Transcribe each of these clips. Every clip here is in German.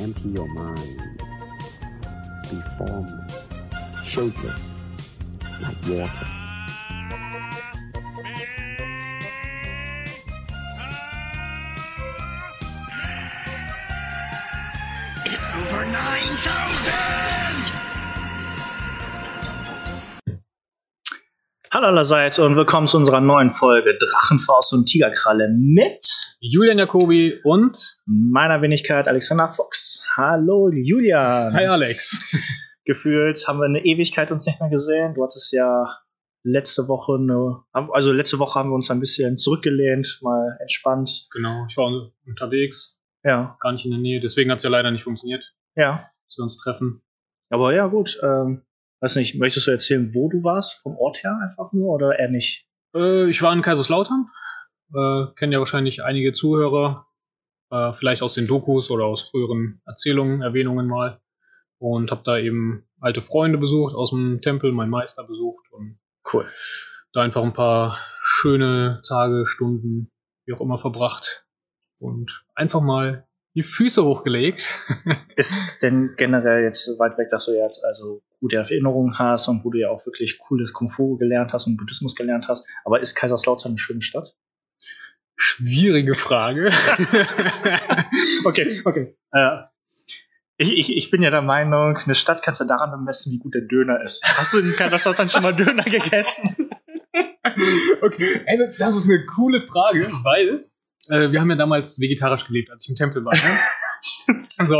empty your mind. Be formless, shapeless, like water. It's over 9,000! Hallo allerseits und willkommen zu unserer neuen Folge Drachenfaust und Tigerkralle mit Julian Jacobi und meiner Wenigkeit Alexander Fuchs. Hallo Julian. Hi Alex. Gefühlt haben wir eine Ewigkeit uns nicht mehr gesehen. Du hattest ja letzte Woche eine, also letzte Woche haben wir uns ein bisschen zurückgelehnt, mal entspannt. Genau, ich war unterwegs, Ja, gar nicht in der Nähe, deswegen hat es ja leider nicht funktioniert, ja. dass wir uns treffen. Aber ja, gut. Ähm, weiß nicht, möchtest du erzählen, wo du warst? Vom Ort her einfach nur oder eher nicht? Äh, ich war in Kaiserslautern, äh, kennen ja wahrscheinlich einige Zuhörer, äh, vielleicht aus den Dokus oder aus früheren Erzählungen, Erwähnungen mal. Und habe da eben alte Freunde besucht aus dem Tempel, meinen Meister besucht und Cool. da einfach ein paar schöne Tage, Stunden, wie auch immer verbracht und einfach mal die Füße hochgelegt. Ist denn generell jetzt so weit weg, dass du jetzt also gute Erinnerungen hast und wo du ja auch wirklich cooles Kung Fu gelernt hast und Buddhismus gelernt hast, aber ist Kaiserslautern eine schöne Stadt? Schwierige Frage. Okay, okay. Äh, ich, ich, ich bin ja der Meinung, eine Stadt kannst du daran bemessen, wie gut der Döner ist. Hast du in Kaiserslautern schon mal Döner gegessen? okay, ey, das ist eine coole Frage, weil äh, wir haben ja damals vegetarisch gelebt, als ich im Tempel war. Ne? so.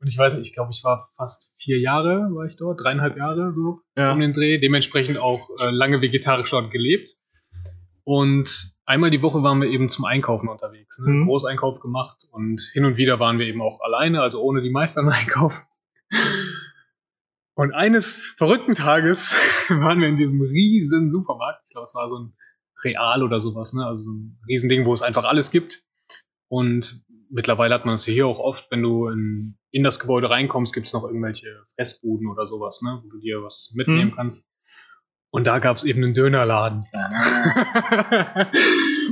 Und ich weiß nicht, ich glaube, ich war fast vier Jahre, war ich dort, dreieinhalb Jahre so Ja. um den Dreh. Dementsprechend auch äh, lange vegetarisch dort gelebt. Und einmal die Woche waren wir eben zum Einkaufen unterwegs. Ne? Mhm. Großeinkauf gemacht und hin und wieder waren wir eben auch alleine, also ohne die Meister im Einkauf. Und eines verrückten Tages waren wir in diesem riesen Supermarkt. Ich glaube, es war so ein Real oder sowas, ne? Also so ein Riesending, wo es einfach alles gibt. Und mittlerweile hat man es hier auch oft, wenn du in, in das Gebäude reinkommst, gibt es noch irgendwelche Fressbuden oder sowas, ne? Wo du dir was mitnehmen Mhm. kannst. Und da gab es eben einen Dönerladen.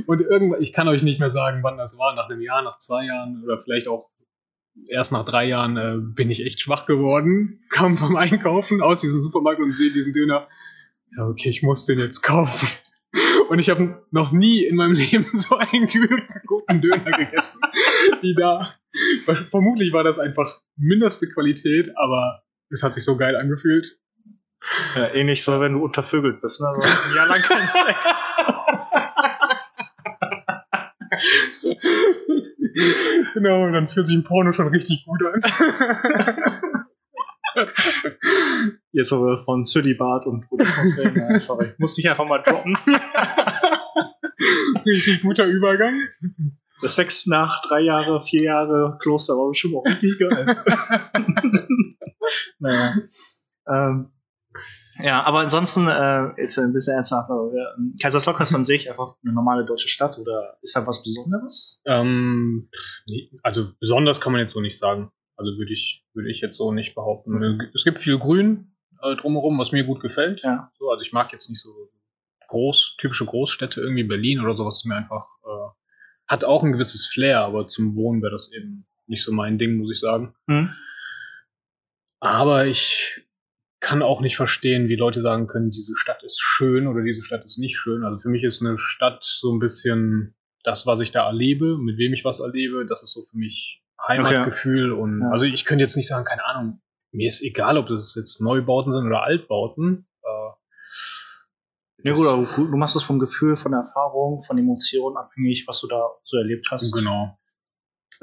und irgendwann, ich kann euch nicht mehr sagen, wann das war, nach einem Jahr, nach zwei Jahren oder vielleicht auch erst nach drei Jahren äh, bin ich echt schwach geworden, kam vom Einkaufen aus diesem Supermarkt und sehe diesen Döner. Ja, okay, ich muss den jetzt kaufen. Und ich habe noch nie in meinem Leben so einen guten Döner gegessen wie da. Vermutlich war das einfach mindeste Qualität, aber es hat sich so geil angefühlt. Ja, ähnlich so, wenn du untervögelt bist, ne? So ein Jahr lang kein Sex. genau, und dann fühlt sich ein Porno schon richtig gut an. Jetzt, wir von Zölibat und Buddhismus reden, ja, sorry. Musste ich einfach mal droppen. richtig guter Übergang. Das Sex nach drei Jahre, vier Jahre Kloster war bestimmt auch richtig geil. naja. Ähm, ja, aber ansonsten, äh, jetzt ein bisschen ernsthafter. ähm, Kaiserslautern ist an sich einfach eine normale deutsche Stadt oder ist da was Besonderes? Ähm, nee, also besonders kann man jetzt so nicht sagen. Also würde ich, würde ich jetzt so nicht behaupten. Es gibt viel Grün äh, drumherum, was mir gut gefällt. Ja. So, also ich mag jetzt nicht so groß, typische Großstädte, irgendwie Berlin oder sowas, ist mir einfach, äh, hat auch ein gewisses Flair, aber zum Wohnen wäre das eben nicht so mein Ding, muss ich sagen. Hm? Aber ich kann auch nicht verstehen, wie Leute sagen können, diese Stadt ist schön oder diese Stadt ist nicht schön. Also für mich ist eine Stadt so ein bisschen das, was ich da erlebe, mit wem ich was erlebe. Das ist so für mich Heimatgefühl. Und Ja. also ich könnte jetzt nicht sagen, keine Ahnung, mir ist egal, ob das jetzt Neubauten sind oder Altbauten. Ja das- gut, du machst es vom Gefühl, von der Erfahrung, von Emotionen abhängig, was du da so erlebt hast. Genau.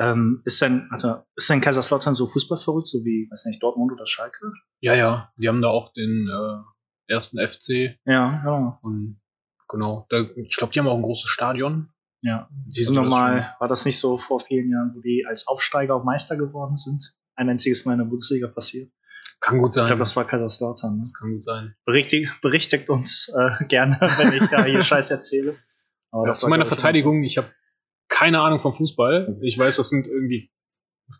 Ähm, ist denn, warte, ist denn Kaiserslautern so fußballverrückt, so wie, weiß nicht, Dortmund oder Schalke? Ja, ja. Die haben da auch den äh, ersten FC Ja, ja. und genau. Da, ich glaube, die haben auch ein großes Stadion. Ja. Die So normal war das nicht so vor vielen Jahren, wo die als Aufsteiger auch Meister geworden sind? Ein einziges Mal in der Bundesliga passiert. Kann gut sein. Ich glaube, das war Kaiserslautern. Ne? das kann gut sein. Berichtigt, berichtigt uns äh, gerne, wenn ich da hier Scheiß erzähle. Aber Ja, das zu meiner Verteidigung, ich habe keine Ahnung vom Fußball. Ich weiß, das sind irgendwie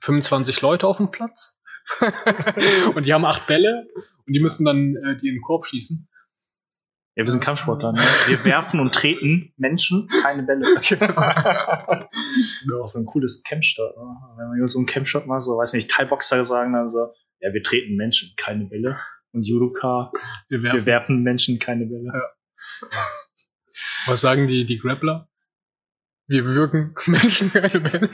25 Leute auf dem Platz. und die haben acht Bälle und die müssen dann äh, die in den Korb schießen. Ja, wir sind Kampfsportler, ne? Wir werfen und treten Menschen, keine Bälle. Genau. auch so ein cooles Campshot. Ne? Wenn man so einen Campshot macht, so, weiß nicht, Thai-Boxer sagen dann so, ja, wir treten Menschen, keine Bälle. Und Judoka, Wir wir werfen. werfen Menschen, keine Bälle. Was sagen die, die Grappler? Wir wirken Menschen keine Bälle.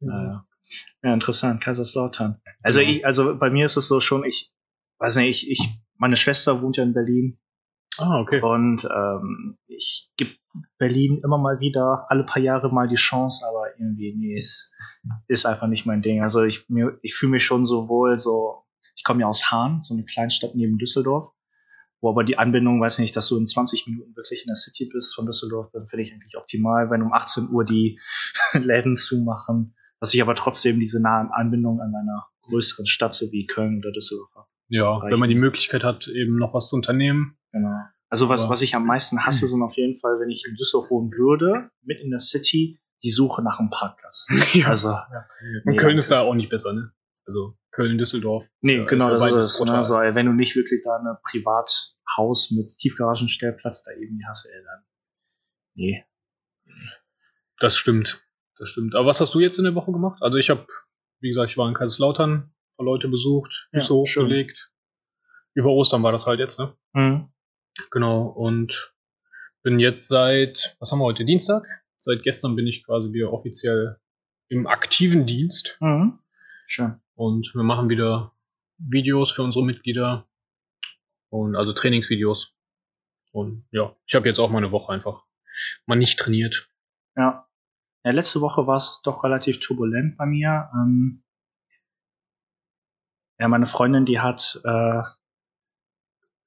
Ja, ja, interessant, Kaiserslautern. Also Genau. ich, also bei mir ist es so schon, ich weiß nicht, ich, ich, meine Schwester wohnt ja in Berlin Ah, okay. und ähm, ich gebe Berlin immer mal wieder, alle paar Jahre mal die Chance, aber irgendwie, nee, ist, ist einfach nicht mein Ding. Also ich, mir, ich fühle mich schon so wohl, so, ich komme ja aus Hahn, so eine Kleinstadt neben Düsseldorf, wo aber die Anbindung, weiß nicht, dass du in 20 Minuten wirklich in der City bist von Düsseldorf, dann finde ich eigentlich optimal, wenn um 18 Uhr die Läden zumachen, dass ich aber trotzdem diese nahe Anbindung an einer größeren Stadt, so wie Köln oder Düsseldorf habe. Ja, reicht. wenn man die Möglichkeit hat, eben noch was zu unternehmen. Genau. Also was, Aber- was ich am meisten hasse, sind auf jeden Fall, wenn ich in Düsseldorf wohnen würde, mit in der City, die Suche nach einem Parkplatz. Also, Und Nee, Köln ist da auch nicht besser, ne? Also Köln, Düsseldorf. nee, Ja, genau, ja das ist es. Ne? Also, wenn du nicht wirklich da eine Privathaus mit Tiefgaragenstellplatz da irgendwie hast, ey, dann, nee. Das stimmt. Das stimmt. Aber was hast du jetzt in der Woche gemacht? Also ich habe, wie gesagt, ich war in Kaiserslautern, ein paar Leute besucht, Ja, Füße hochgelegt. Über Ostern war das halt jetzt, ne? Hm. Genau. Und bin jetzt seit, was haben wir heute? Dienstag? Seit gestern bin ich quasi wieder offiziell im aktiven Dienst. Mhm. Schön. Und wir machen wieder Videos für unsere Mitglieder. Und also Trainingsvideos. Und ja, ich habe jetzt auch mal eine Woche einfach mal nicht trainiert. Ja. Ja, letzte Woche war es doch relativ turbulent bei mir. Ähm, ja, meine Freundin, die hat äh,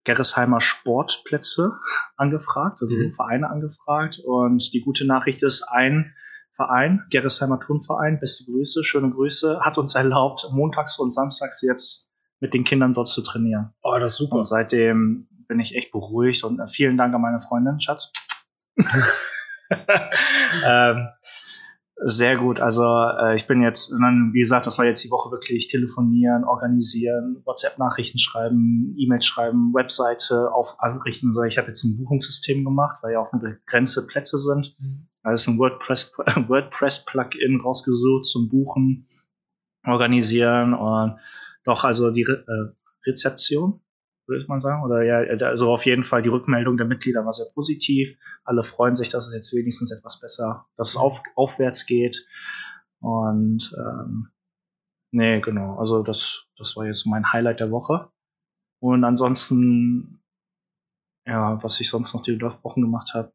Gerresheimer Sportplätze angefragt, also Mhm. Vereine angefragt. Und die gute Nachricht ist, ein Verein, Gerresheimer Turnverein, beste Grüße, schöne Grüße, hat uns erlaubt, montags und samstags jetzt mit den Kindern dort zu trainieren. Oh, das ist super. Und seitdem bin ich echt beruhigt und äh, vielen Dank an meine Freundin, Schatz. ähm, sehr gut. Also äh, ich bin jetzt, wie gesagt, das war jetzt die Woche wirklich telefonieren, organisieren, WhatsApp-Nachrichten schreiben, E-Mails schreiben, Webseite auf anrichten. So, ich habe jetzt ein Buchungssystem gemacht, weil ja auch eine begrenzte Plätze sind. Also ein WordPress WordPress Plugin rausgesucht zum Buchen, organisieren und doch also die Re äh, Rezeption würde man sagen. Oder ja, also auf jeden Fall die Rückmeldung der Mitglieder war sehr positiv. Alle freuen sich, dass es jetzt wenigstens etwas besser, dass es auf, aufwärts geht. Und ähm, nee, genau. Also das, das war jetzt mein Highlight der Woche. Und ansonsten, ja, was ich sonst noch die Wochen gemacht habe,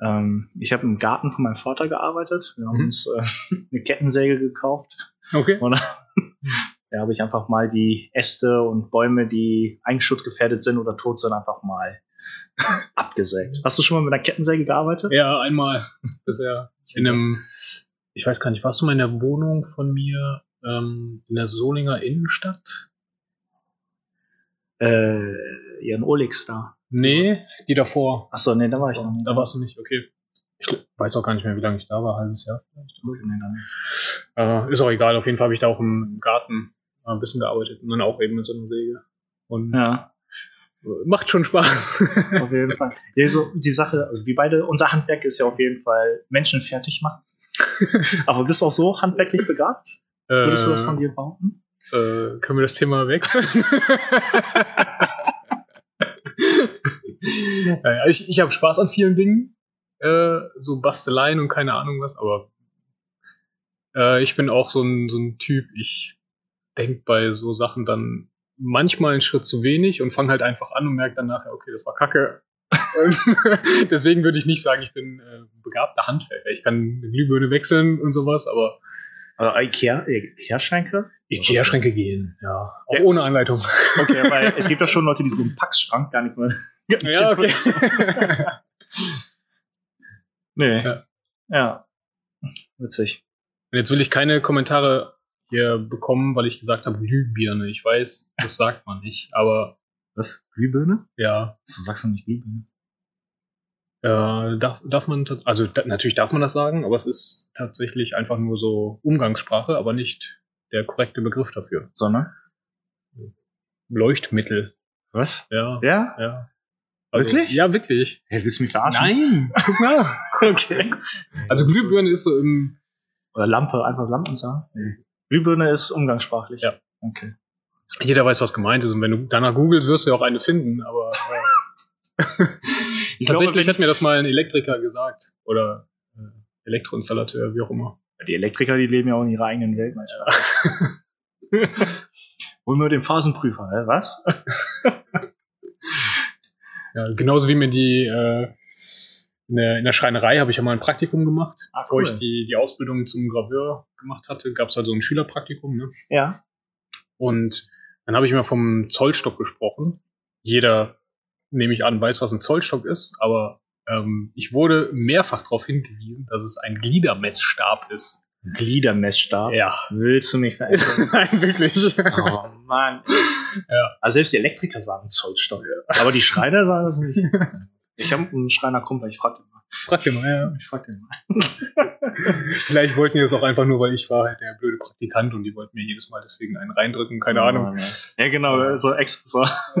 ähm, ich habe im Garten von meinem Vater gearbeitet. Wir haben Mhm. uns äh, eine Kettensäge gekauft. Okay. Und da habe ich einfach mal die Äste und Bäume, die einschutzgefährdet sind oder tot sind, einfach mal abgesägt. Hast du schon mal mit einer Kettensäge gearbeitet? Ja, einmal bisher in einem, ich weiß gar nicht, warst du mal in der Wohnung von mir ähm, in der Solinger Innenstadt? Äh, ja, in Olix da. Nee, die davor. Achso, nee, da war ich noch nicht. Da warst du nicht, okay. Ich weiß auch gar nicht mehr, wie lange ich da war, halbes Jahr vielleicht. Nee, dann. Äh, ist auch egal, auf jeden Fall habe ich da auch im Garten ein bisschen gearbeitet und dann auch eben mit so einer Säge. Und Ja, äh, macht schon Spaß. auf jeden Fall. Ja, so, die Sache, also wie beide, unser Handwerk ist ja auf jeden Fall Menschen fertig machen. Aber bist du auch so handwerklich begabt? Würdest du das von dir behaupten? Äh, können wir das Thema wechseln? äh, ich ich habe Spaß an vielen Dingen. Äh, so Basteleien und keine Ahnung was, aber äh, ich bin auch so ein, so ein Typ, ich denk bei so Sachen dann manchmal einen Schritt zu wenig und fange halt einfach an und merke dann nachher, okay, das war kacke. Deswegen würde ich nicht sagen, ich bin äh, begabter Handwerker. Ich kann eine Glühbirne wechseln und sowas, aber Also Ikea, Ikea-Schränke? Ikea-Schränke gehen, ja. Auch Ja. ohne Anleitung. Okay, weil es gibt ja schon Leute, die so einen Packschrank gar nicht mehr. Ja, okay. Nee. Ja. Ja. Witzig. Und jetzt will ich keine Kommentare hier bekommen, weil ich gesagt habe Glühbirne. Ich weiß, das sagt man nicht, aber Was? Glühbirne? ja, So sagst du nicht Glühbirne. äh, darf, darf man, also da, natürlich darf man das sagen, aber es ist tatsächlich einfach nur so Umgangssprache, aber nicht der korrekte Begriff dafür. Sondern? Leuchtmittel. Was? Ja. Ja? ja. Wirklich? Ja, wirklich. Hey, willst du mich verarschen? Nein, guck mal. Okay. Also Glühbirne ist so im. Oder Lampe, einfach Lampen sagen? Nee. Glühbirne ist umgangssprachlich. Ja. Okay. Jeder weiß, was gemeint ist. Und wenn du danach googelst, wirst du ja auch eine finden. Aber äh, Ich tatsächlich glaube, hat mir das mal ein Elektriker gesagt. Oder äh, Elektroinstallateur, wie auch immer. die Elektriker, die leben ja auch in ihrer eigenen Welt manchmal. Holen wir den Phasenprüfer, hä? was? Ja, genauso wie mir die äh, in, der, in der Schreinerei habe ich ja mal ein Praktikum gemacht. Ah, Bevor cool. ich die, die Ausbildung zum Graveur gemacht hatte, gab es halt so ein Schülerpraktikum. Ne? Ja. Und dann habe ich mal vom Zollstock gesprochen. Jeder, nehme ich an, weiß, was ein Zollstock ist, aber ähm, ich wurde mehrfach darauf hingewiesen, dass es ein Gliedermessstab ist. Gliedermessstab. Ja. Willst du mich verärgern? Nein, wirklich. oh Mann. Ja. Also selbst die Elektriker sagen Zollstock. Aber die Schreiner sagen das nicht. Ich habe einen Schreinerkumpel, ich frag den mal. Frag dir mal, ja. Ich frag den mal. Vielleicht wollten die das auch einfach nur, weil ich war halt der blöde Praktikant und die wollten mir jedes Mal deswegen einen reindrücken, keine Ahnung. Ja, genau, so extra so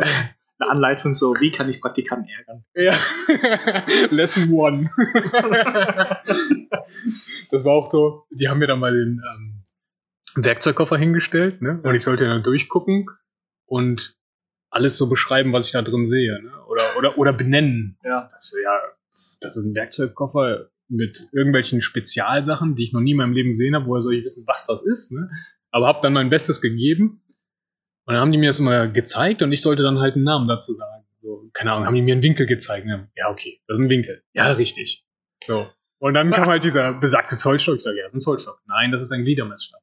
eine Anleitung, so wie kann ich Praktikanten ärgern. Ja. Lesson one. das war auch so, die haben mir dann mal den ähm, Werkzeugkoffer hingestellt, ne? Und ich sollte dann durchgucken und alles so beschreiben, was ich da drin sehe, ne? Oder, oder, oder benennen. Ja. Das, ja, das ist ein Werkzeugkoffer mit irgendwelchen Spezialsachen, die ich noch nie in meinem Leben gesehen habe. Woher soll ich wissen, was das ist, ne? Aber habe dann mein Bestes gegeben. Und dann haben die mir das immer gezeigt und ich sollte dann halt einen Namen dazu sagen. So, keine Ahnung, haben die mir einen Winkel gezeigt. Ne? Ja, okay, das ist ein Winkel. Ja, richtig. So. Und dann kam halt dieser besagte Zollstock. Ich sage, ja, das ist ein Zollstock. Nein, das ist ein Gliedermessstab.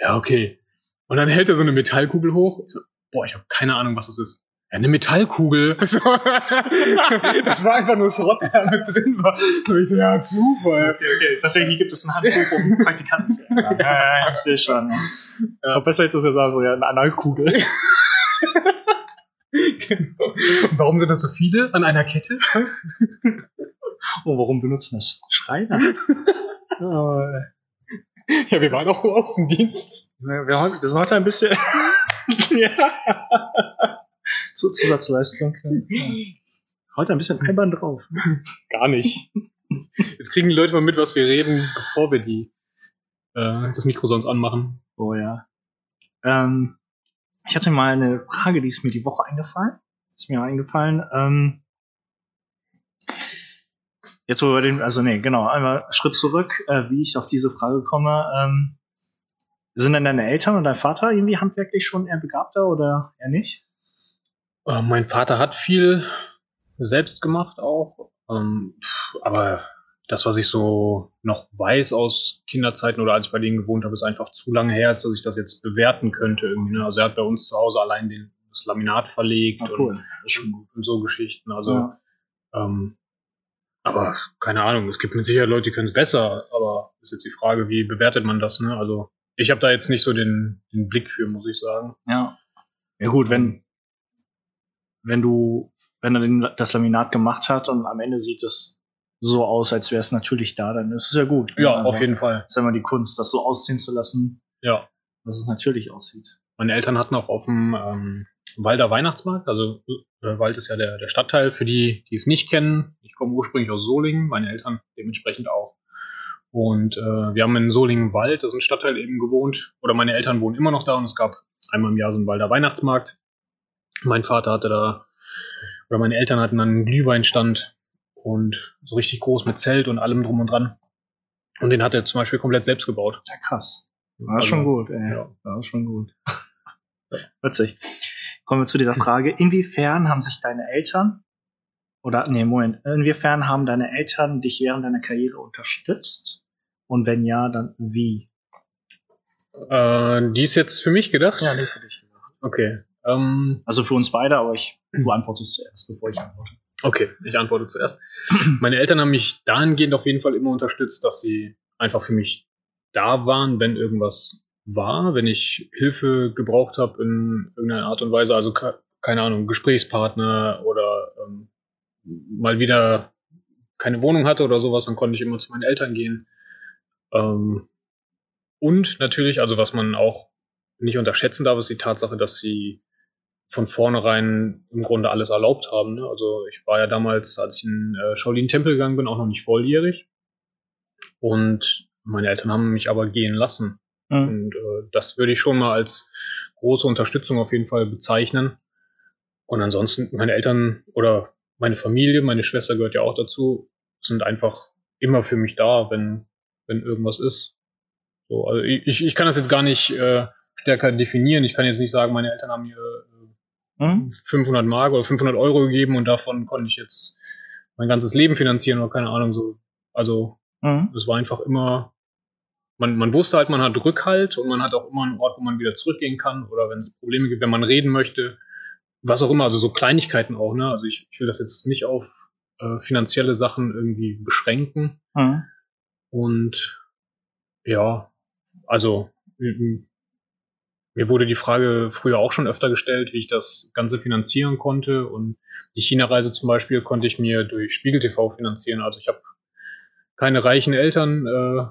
Ja, okay. Und dann hält er so eine Metallkugel hoch. So, boah, ich habe keine Ahnung, was das ist. Ja, eine Metallkugel. So. das war einfach nur Schrott, der da mit drin war. Und ich so, ja, Zufall. Okay, okay. Tatsächlich gibt es ein Handbuch, um Praktikanten zu ärgern. Ja, ja, ja, ich sehe schon. Ja. Aber besser hätte das ja sagen, so ja, eine Analkugel. genau. Und warum sind das so viele an einer Kette? Oh, warum benutzen das Schreiner? Ja, wir waren auch im Außendienst. wir sind heute ein bisschen ja. Zu Zusatzleistung. Heute ein bisschen albern drauf. Gar nicht. Jetzt kriegen die Leute mal mit, was wir reden, bevor wir die äh, das Mikro sonst anmachen. Oh ja. Ähm, ich hatte mal eine Frage, die ist mir die Woche eingefallen. Ist mir eingefallen. Ähm, jetzt wo wir den, also nee, genau, einmal Schritt zurück, äh, wie ich auf diese Frage komme. Ähm, sind denn deine Eltern und dein Vater irgendwie handwerklich schon eher begabter oder eher nicht? Äh, mein Vater hat viel selbst gemacht auch. Ähm, aber das, was ich so noch weiß aus Kinderzeiten oder als ich bei denen gewohnt habe, ist einfach zu lange her, als dass ich das jetzt bewerten könnte. Irgendwie, ne? Also er hat bei uns zu Hause allein den, das Laminat verlegt Ah, cool. und, und so Geschichten. Also Ja. Ähm, aber keine Ahnung, es gibt mit Sicherheit Leute, die können es besser, aber ist jetzt die Frage, wie bewertet man das, ne? Also ich habe da jetzt nicht so den, den Blick für, muss ich sagen. Ja. Ja gut, wenn, wenn du, wenn er den, das Laminat gemacht hat und am Ende sieht es so aus, als wäre es natürlich da, dann ist es ja gut. Ja, Also, auf jeden Fall. ist ja immer die Kunst, das so aussehen zu lassen, Ja. dass es natürlich aussieht. Meine Eltern hatten auch auf dem ähm, Walder Weihnachtsmarkt, also äh, Wald ist ja der, der Stadtteil, für die, die es nicht kennen. Ich komme ursprünglich aus Solingen, meine Eltern dementsprechend auch. Und äh, wir haben in Solingen-Wald, das ist ein Stadtteil eben gewohnt, oder meine Eltern wohnen immer noch da und es gab einmal im Jahr so einen Walder Weihnachtsmarkt. Mein Vater hatte da, oder meine Eltern hatten dann einen Glühweinstand und so richtig groß mit Zelt und allem drum und dran. Und den hat er zum Beispiel komplett selbst gebaut. Ja, krass. Ist Also, schon gut, ey. ja. Ist schon gut. Witzig. Kommen wir zu dieser Frage. Inwiefern haben sich deine Eltern, oder, nee, Moment, inwiefern haben deine Eltern dich während deiner Karriere unterstützt? Und wenn ja, dann wie? Äh, die ist jetzt für mich gedacht? das ist für dich gedacht. Okay. Ähm, Also für uns beide, aber ich, du antwortest zuerst, bevor ich antworte. okay, ich antworte zuerst. Meine Eltern haben mich dahingehend auf jeden Fall immer unterstützt, dass sie einfach für mich da waren, wenn irgendwas war, wenn ich Hilfe gebraucht habe in irgendeiner Art und Weise, also ke- keine Ahnung, Gesprächspartner oder ähm, mal wieder keine Wohnung hatte oder sowas, dann konnte ich immer zu meinen Eltern gehen. Ähm, und natürlich, also was man auch nicht unterschätzen darf, ist die Tatsache, dass sie von vornherein im Grunde alles erlaubt haben. Ne? Also ich war ja damals, als ich in äh, Shaolin-Tempel gegangen bin, auch noch nicht volljährig. Und meine Eltern haben mich aber gehen lassen. Mhm. Und äh, das würde ich schon mal als große Unterstützung auf jeden Fall bezeichnen. Und ansonsten, meine Eltern oder meine Familie, meine Schwester gehört ja auch dazu, sind einfach immer für mich da, wenn, wenn irgendwas ist. So, also ich, ich kann das jetzt gar nicht äh, stärker definieren. Ich kann jetzt nicht sagen, meine Eltern haben mir äh, Mhm. 500 Mark oder 500 Euro gegeben und davon konnte ich jetzt mein ganzes Leben finanzieren oder keine Ahnung so. Also Mhm. es war einfach immer, man, man wusste halt, man hat Rückhalt und man hat auch immer einen Ort, wo man wieder zurückgehen kann oder wenn es Probleme gibt, wenn man reden möchte, was auch immer, also so Kleinigkeiten auch, ne? Also ich, ich will das jetzt nicht auf äh, finanzielle Sachen irgendwie beschränken Mhm. Und ja, also mir wurde die Frage früher auch schon öfter gestellt, wie ich das Ganze finanzieren konnte. Und die China-Reise zum Beispiel konnte ich mir durch Spiegel TV finanzieren. Also ich habe keine reichen Eltern, äh,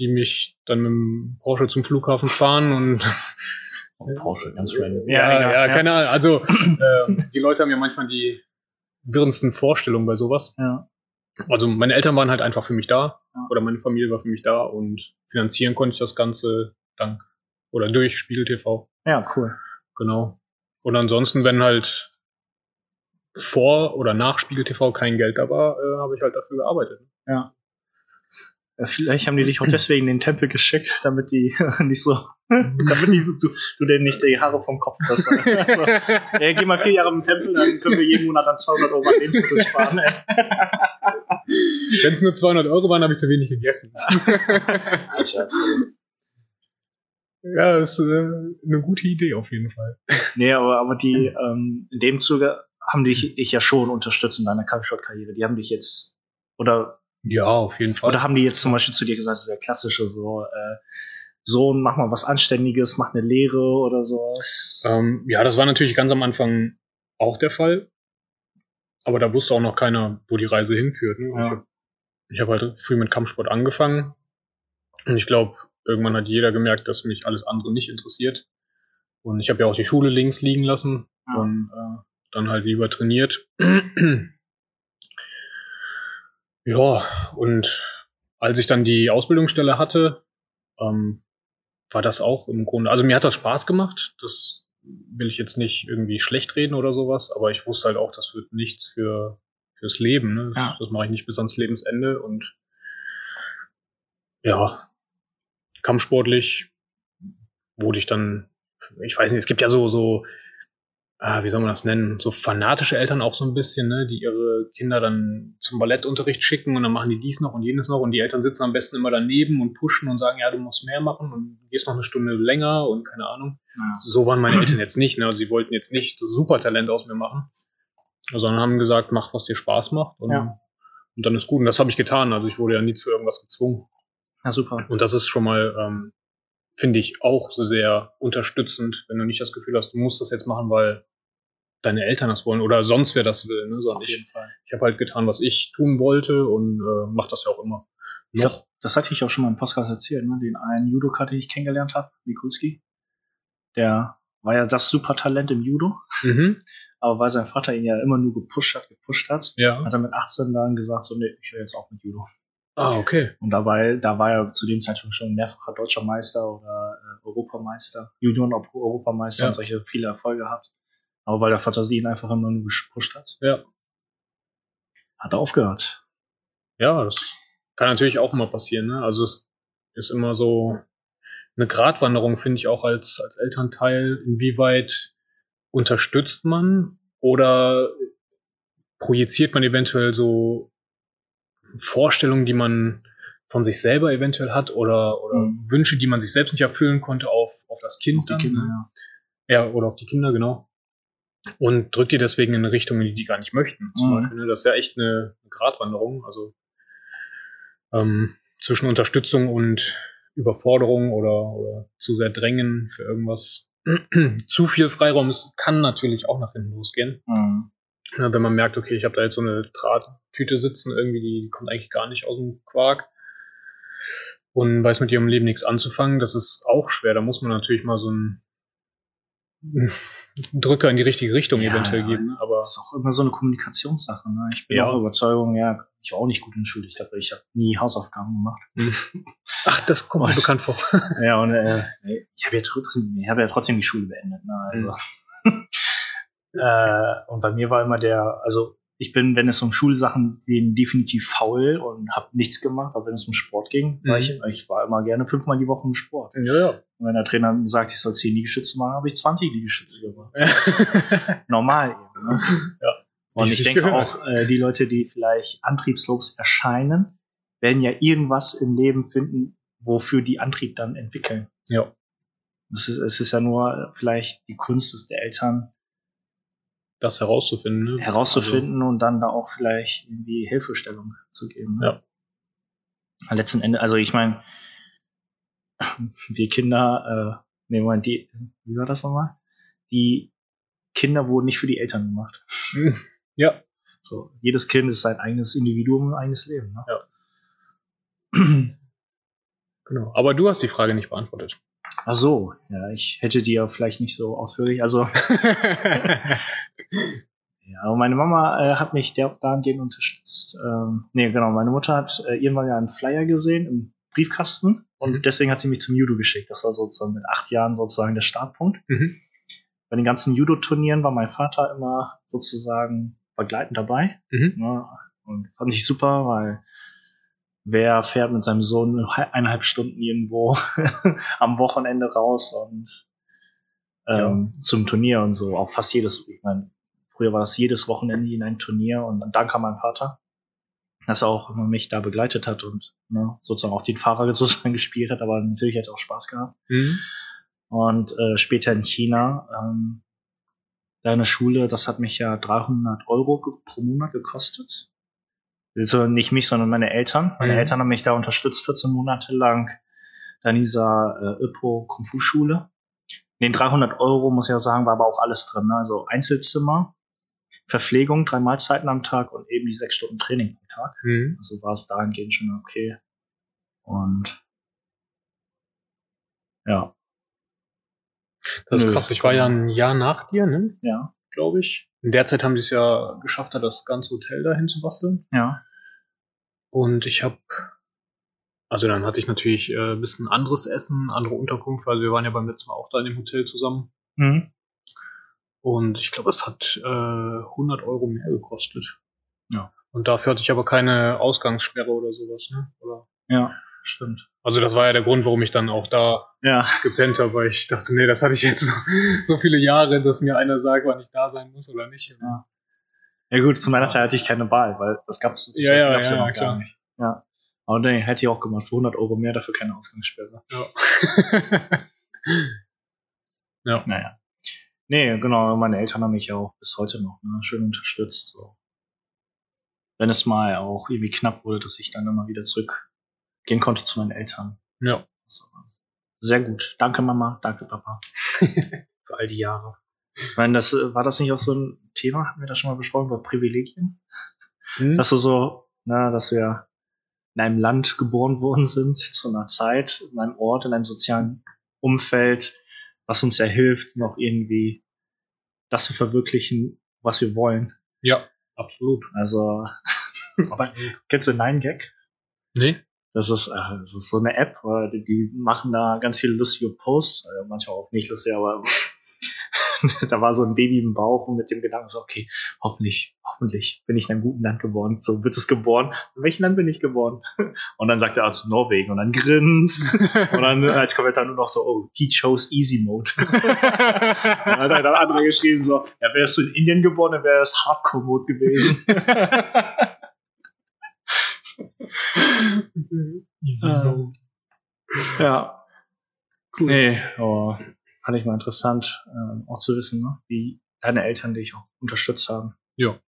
die mich dann mit dem Porsche zum Flughafen fahren und Porsche, ganz random. ja, ja, egal, keine Ahnung. Also ähm, die Leute haben ja manchmal die wirrendsten Vorstellungen bei sowas. Ja. Also meine Eltern waren halt einfach für mich da Ja. oder meine Familie war für mich da und finanzieren konnte ich das Ganze dank oder durch Spiegel TV. ja, cool. Genau. Und ansonsten, wenn halt vor oder nach Spiegel TV kein Geld da war, äh, habe ich halt dafür gearbeitet. Ja. Ja, Vielleicht haben die dich auch deswegen in den Tempel geschickt, damit die nicht so, damit die, du, du denen nicht die Haare vom Kopf hast. Also, ey, geh mal vier Jahre im Tempel, dann können wir jeden Monat dann 200 Euro an Lebensmittel sparen. Ey. Wenn es nur 200 Euro waren, habe ich zu wenig gegessen. Alter. ja, das ist äh, eine gute Idee auf jeden Fall. Nee, aber, aber die, ähm, in dem Zuge haben die dich, dich ja schon unterstützt in deiner Kampfsportkarriere. Die haben dich jetzt, oder, Ja, auf jeden Fall. oder haben die jetzt zum Beispiel zu dir gesagt, so der klassische, so, äh, Sohn, mach mal was Anständiges, mach eine Lehre oder so. Ähm, ja, das war natürlich ganz am Anfang auch der Fall. Aber da wusste auch noch keiner, wo die Reise hinführt. Ne? Ja. Ich habe hab halt früh mit Kampfsport angefangen. Und ich glaube, irgendwann hat jeder gemerkt, dass mich alles andere nicht interessiert. Und ich habe ja auch die Schule links liegen lassen Ja. und äh, dann halt lieber trainiert. ja, und als ich dann die Ausbildungsstelle hatte, ähm, war das auch im Grunde, also mir hat das Spaß gemacht. Das will ich jetzt nicht irgendwie schlecht reden oder sowas, aber ich wusste halt auch, das wird nichts für fürs Leben. Ne? Das, Ja. das mache ich nicht bis ans Lebensende und ja, kampfsportlich wurde ich dann, ich weiß nicht, es gibt ja so, so, ah, wie soll man das nennen, so fanatische Eltern auch so ein bisschen, ne, die ihre Kinder dann zum Ballettunterricht schicken und dann machen die dies noch und jenes noch und die Eltern sitzen am besten immer daneben und pushen und sagen, ja, du musst mehr machen und gehst noch eine Stunde länger und keine Ahnung. Ja. So waren meine Eltern jetzt nicht, ne, also sie wollten jetzt nicht das Supertalent aus mir machen, sondern haben gesagt, mach, was dir Spaß macht und, Ja. und dann ist gut. Und das habe ich getan, also ich wurde ja nie zu irgendwas gezwungen. Ja, super. Und das ist schon mal, ähm, finde ich, auch sehr unterstützend, wenn du nicht das Gefühl hast, du musst das jetzt machen, weil deine Eltern das wollen oder sonst wer das will. Ne? Sondern Auf ich, jeden Fall. ich habe halt getan, was ich tun wollte und äh, mache das ja auch immer. Noch. glaub, das hatte ich auch schon mal im Podcast erzählt, ne? Den einen Judoka, den ich kennengelernt habe, Mikulski. Der war ja das Supertalent im Judo, Mhm. aber weil sein Vater ihn ja immer nur gepusht hat, gepusht hat, Ja. hat er mit 18 dann gesagt, so, nee, ich höre jetzt auf mit Judo. Ah, okay. Und dabei, da war er zu dem Zeitpunkt schon mehrfacher deutscher Meister oder äh, Europameister, Junioren-Europameister Ja. und solche viele Erfolge gehabt. Aber weil der Vater sie ihn einfach immer nur gepusht hat, Ja. hat er aufgehört. Ja, das kann natürlich auch mal passieren. Ne? Also es ist immer so eine Gratwanderung, finde ich auch als, als Elternteil. Inwieweit unterstützt man oder projiziert man eventuell so Vorstellungen, die man von sich selber eventuell hat oder, oder Mhm. Wünsche, die man sich selbst nicht erfüllen konnte, auf, auf das Kind Auf die dann, Kinder, ne? ja. Ja, oder auf die Kinder, genau. Und drückt die deswegen in eine Richtung, in die die gar nicht möchten. Zum Mhm. Beispiel. Ne? Das ist ja echt eine Gratwanderung. Also ähm, zwischen Unterstützung und Überforderung oder, oder zu sehr drängen für irgendwas. zu viel Freiraum ist, kann natürlich auch nach hinten losgehen. Mhm. Ja, wenn man merkt, okay, ich habe da jetzt so eine Drahttüte sitzen, irgendwie, die kommt eigentlich gar nicht aus dem Quark und weiß mit ihrem Leben nichts anzufangen, das ist auch schwer. Da muss man natürlich mal so ein Drücker in die richtige Richtung Ja, eventuell ja. geben. Aber Das ist auch immer so eine Kommunikationssache. Ne? Ich bin Ja. auch der Überzeugung, ja, ich war auch nicht gut in Schule. Ich glaube, ich habe nie Hausaufgaben gemacht. ach, das kommt mir bekannt vor. Ja, und äh, ich habe ja, trotzdem- ich hab ja trotzdem die Schule beendet. Ne? Also, äh, und bei mir war immer der, also ich bin, wenn es um Schulsachen ging, definitiv faul und habe nichts gemacht, auch wenn es um Sport ging. War Mhm. ich, ich war immer gerne fünfmal die Woche im Sport. ja, ja. Und wenn der Trainer sagt, ich soll 10 Liegestütze machen, habe ich 20 Liegestütze gemacht. Normal eben. Ne? Ja. Und ich denke gehört. auch, äh, die Leute, die vielleicht antriebslos erscheinen, werden ja irgendwas im Leben finden, wofür die Antrieb dann entwickeln. ja. Es ist, es ist ja nur vielleicht die Kunst des der Eltern Das herauszufinden. Ne? herauszufinden und dann da auch vielleicht irgendwie Hilfestellung zu geben. Ja. Letzten Endes, also ich meine, wir Kinder, äh, nee, Moment, die, wie war das nochmal? Die Kinder wurden nicht für die Eltern gemacht. Also, ja. So, jedes Kind ist sein eigenes Individuum, ein eigenes Leben. Ne? Ja. Genau. Aber du hast die Frage nicht beantwortet. Ach so, ja, ich hätte die ja vielleicht nicht so ausführlich. Also, ja, aber meine Mama äh, hat mich der, dahingehend unterstützt. Ähm, nee, genau, meine Mutter hat äh, irgendwann ja einen Flyer gesehen im Briefkasten und Mhm. deswegen hat sie mich zum Judo geschickt. Das war sozusagen mit acht Jahren sozusagen der Startpunkt. Mhm. Bei den ganzen Judo-Turnieren war mein Vater immer sozusagen begleitend dabei. Mhm. Ne? Und fand ich super, weil wer fährt mit seinem Sohn eineinhalb Stunden irgendwo am Wochenende raus und ähm, zum Turnier und so. Auch fast jedes, ich meine, früher war das jedes Wochenende in ein Turnier und dann kam mein Vater, dass er auch immer mich da begleitet hat und ne, sozusagen auch den Fahrer sozusagen gespielt hat, aber natürlich hat er auch Spaß gehabt. Mhm. Und äh, später in China, ähm, da in der Schule, das hat mich ja 300 Euro pro Monat gekostet. Also nicht mich, sondern meine Eltern. Meine Mhm. Eltern haben mich da unterstützt 14 Monate lang da in dieser äh, Öpo Kung Fu Schule. In den 300 Euro, muss ich ja sagen, war aber auch alles drin. Ne? Also Einzelzimmer, Verpflegung, drei Mahlzeiten am Tag und eben die sechs Stunden Training am Tag. Mhm. Also war es dahingehend schon okay. Und ja, Das ist krass. Ich war ja ein Jahr nach dir, ne? ja, glaube ich. In der Zeit haben die es ja geschafft, da das ganze Hotel dahin zu basteln. ja. Und ich habe, also dann hatte ich natürlich äh, ein bisschen anderes Essen, andere Unterkunft. Also wir waren ja beim letzten Mal auch da in dem Hotel zusammen. Mhm. Und ich glaube, es hat äh, 100 Euro mehr gekostet. Ja. Und dafür hatte ich aber keine Ausgangssperre oder sowas, ne? Oder? Ja, stimmt. Also das war ja der Grund, warum ich dann auch da Ja, gepennt habe, weil ich dachte, nee, das hatte ich jetzt so, so viele Jahre, dass mir einer sagt, wann ich da sein muss oder nicht. Ja. Ja gut, zu meiner Zeit hatte ich keine Wahl, weil das gab's das Ja, ja, ja, noch gar klar. nicht. Ja. Aber nee, hätte ich auch gemacht, für 100 Euro mehr, dafür keine Ausgangssperre. Ja. Naja. Nee, genau, meine Eltern haben mich ja auch bis heute noch ne, schön unterstützt. So. Wenn es mal auch irgendwie knapp wurde, dass ich dann immer wieder zurückgehen konnte zu meinen Eltern. ja. So. Sehr gut. Danke Mama, danke Papa. Für all die Jahre. Ich meine, das, äh, war das nicht auch so ein Thema, hatten wir das schon mal besprochen, über Privilegien? Hm? Dass du so, na, dass wir in einem Land geboren worden sind, zu einer Zeit, in einem Ort, in einem sozialen Umfeld, was uns ja hilft, noch irgendwie das zu verwirklichen, was wir wollen. ja, absolut. Also, aber absolut. kennst du Nine Gag? Nee? Das ist, äh, das ist so eine App, äh, die, machen da ganz viele lustige Posts, äh, manchmal auch nicht lustig, aber da war so ein Baby im Bauch und mit dem Gedanken so, okay, hoffentlich, hoffentlich bin ich in einem guten Land geboren. So wird es geboren. In welchem Land bin ich geboren? Und dann sagt er, zu Norwegen. Und dann grinst. Und dann als Kommentar nur noch so, oh, he chose easy mode. Und dann hat ein anderer geschrieben so, ja, wärst du in Indien geboren, dann wäre es Hardcore Mode gewesen. Easy. Mode. Ja. Nee, aber fand ich mal interessant, ähm, auch zu wissen, ne? wie deine Eltern dich auch unterstützt haben. Ja.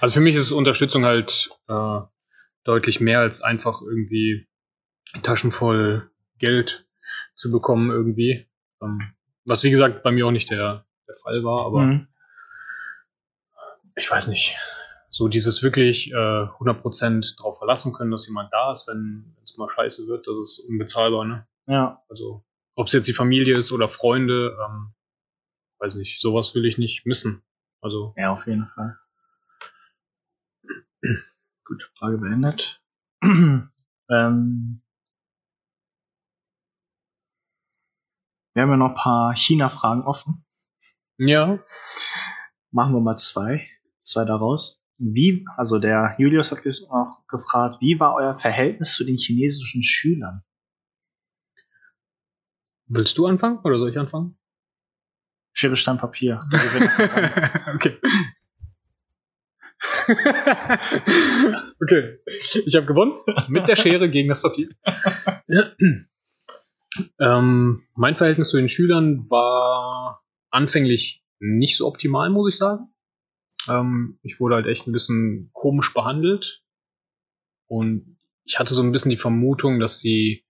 Also für mich ist Unterstützung halt äh, deutlich mehr als einfach irgendwie Taschen voll Geld zu bekommen irgendwie. Ähm, was wie gesagt bei mir auch nicht der, der Fall war, aber Mhm. ich weiß nicht. So dieses wirklich äh, 100% darauf verlassen können, dass jemand da ist, wenn es mal scheiße wird, das ist unbezahlbar, ne? Ja, Also ob es jetzt die Familie ist oder Freunde, ähm, weiß nicht, sowas will ich nicht missen. Also, Ja, auf jeden Fall. Gut, Frage beendet. ähm, wir haben ja noch ein paar China-Fragen offen. ja, Machen wir mal zwei. Zwei daraus. Wie, also der Julius hat auch gefragt, wie war euer Verhältnis zu den chinesischen Schülern? Willst du anfangen oder soll ich anfangen? Schere, Stein, Papier. Gewinner. okay. okay. Ich habe gewonnen mit der Schere gegen das Papier. ähm, mein Verhältnis zu den Schülern war anfänglich nicht so optimal, muss ich sagen. Ähm, ich wurde halt echt ein bisschen komisch behandelt. Und ich hatte so ein bisschen die Vermutung, dass die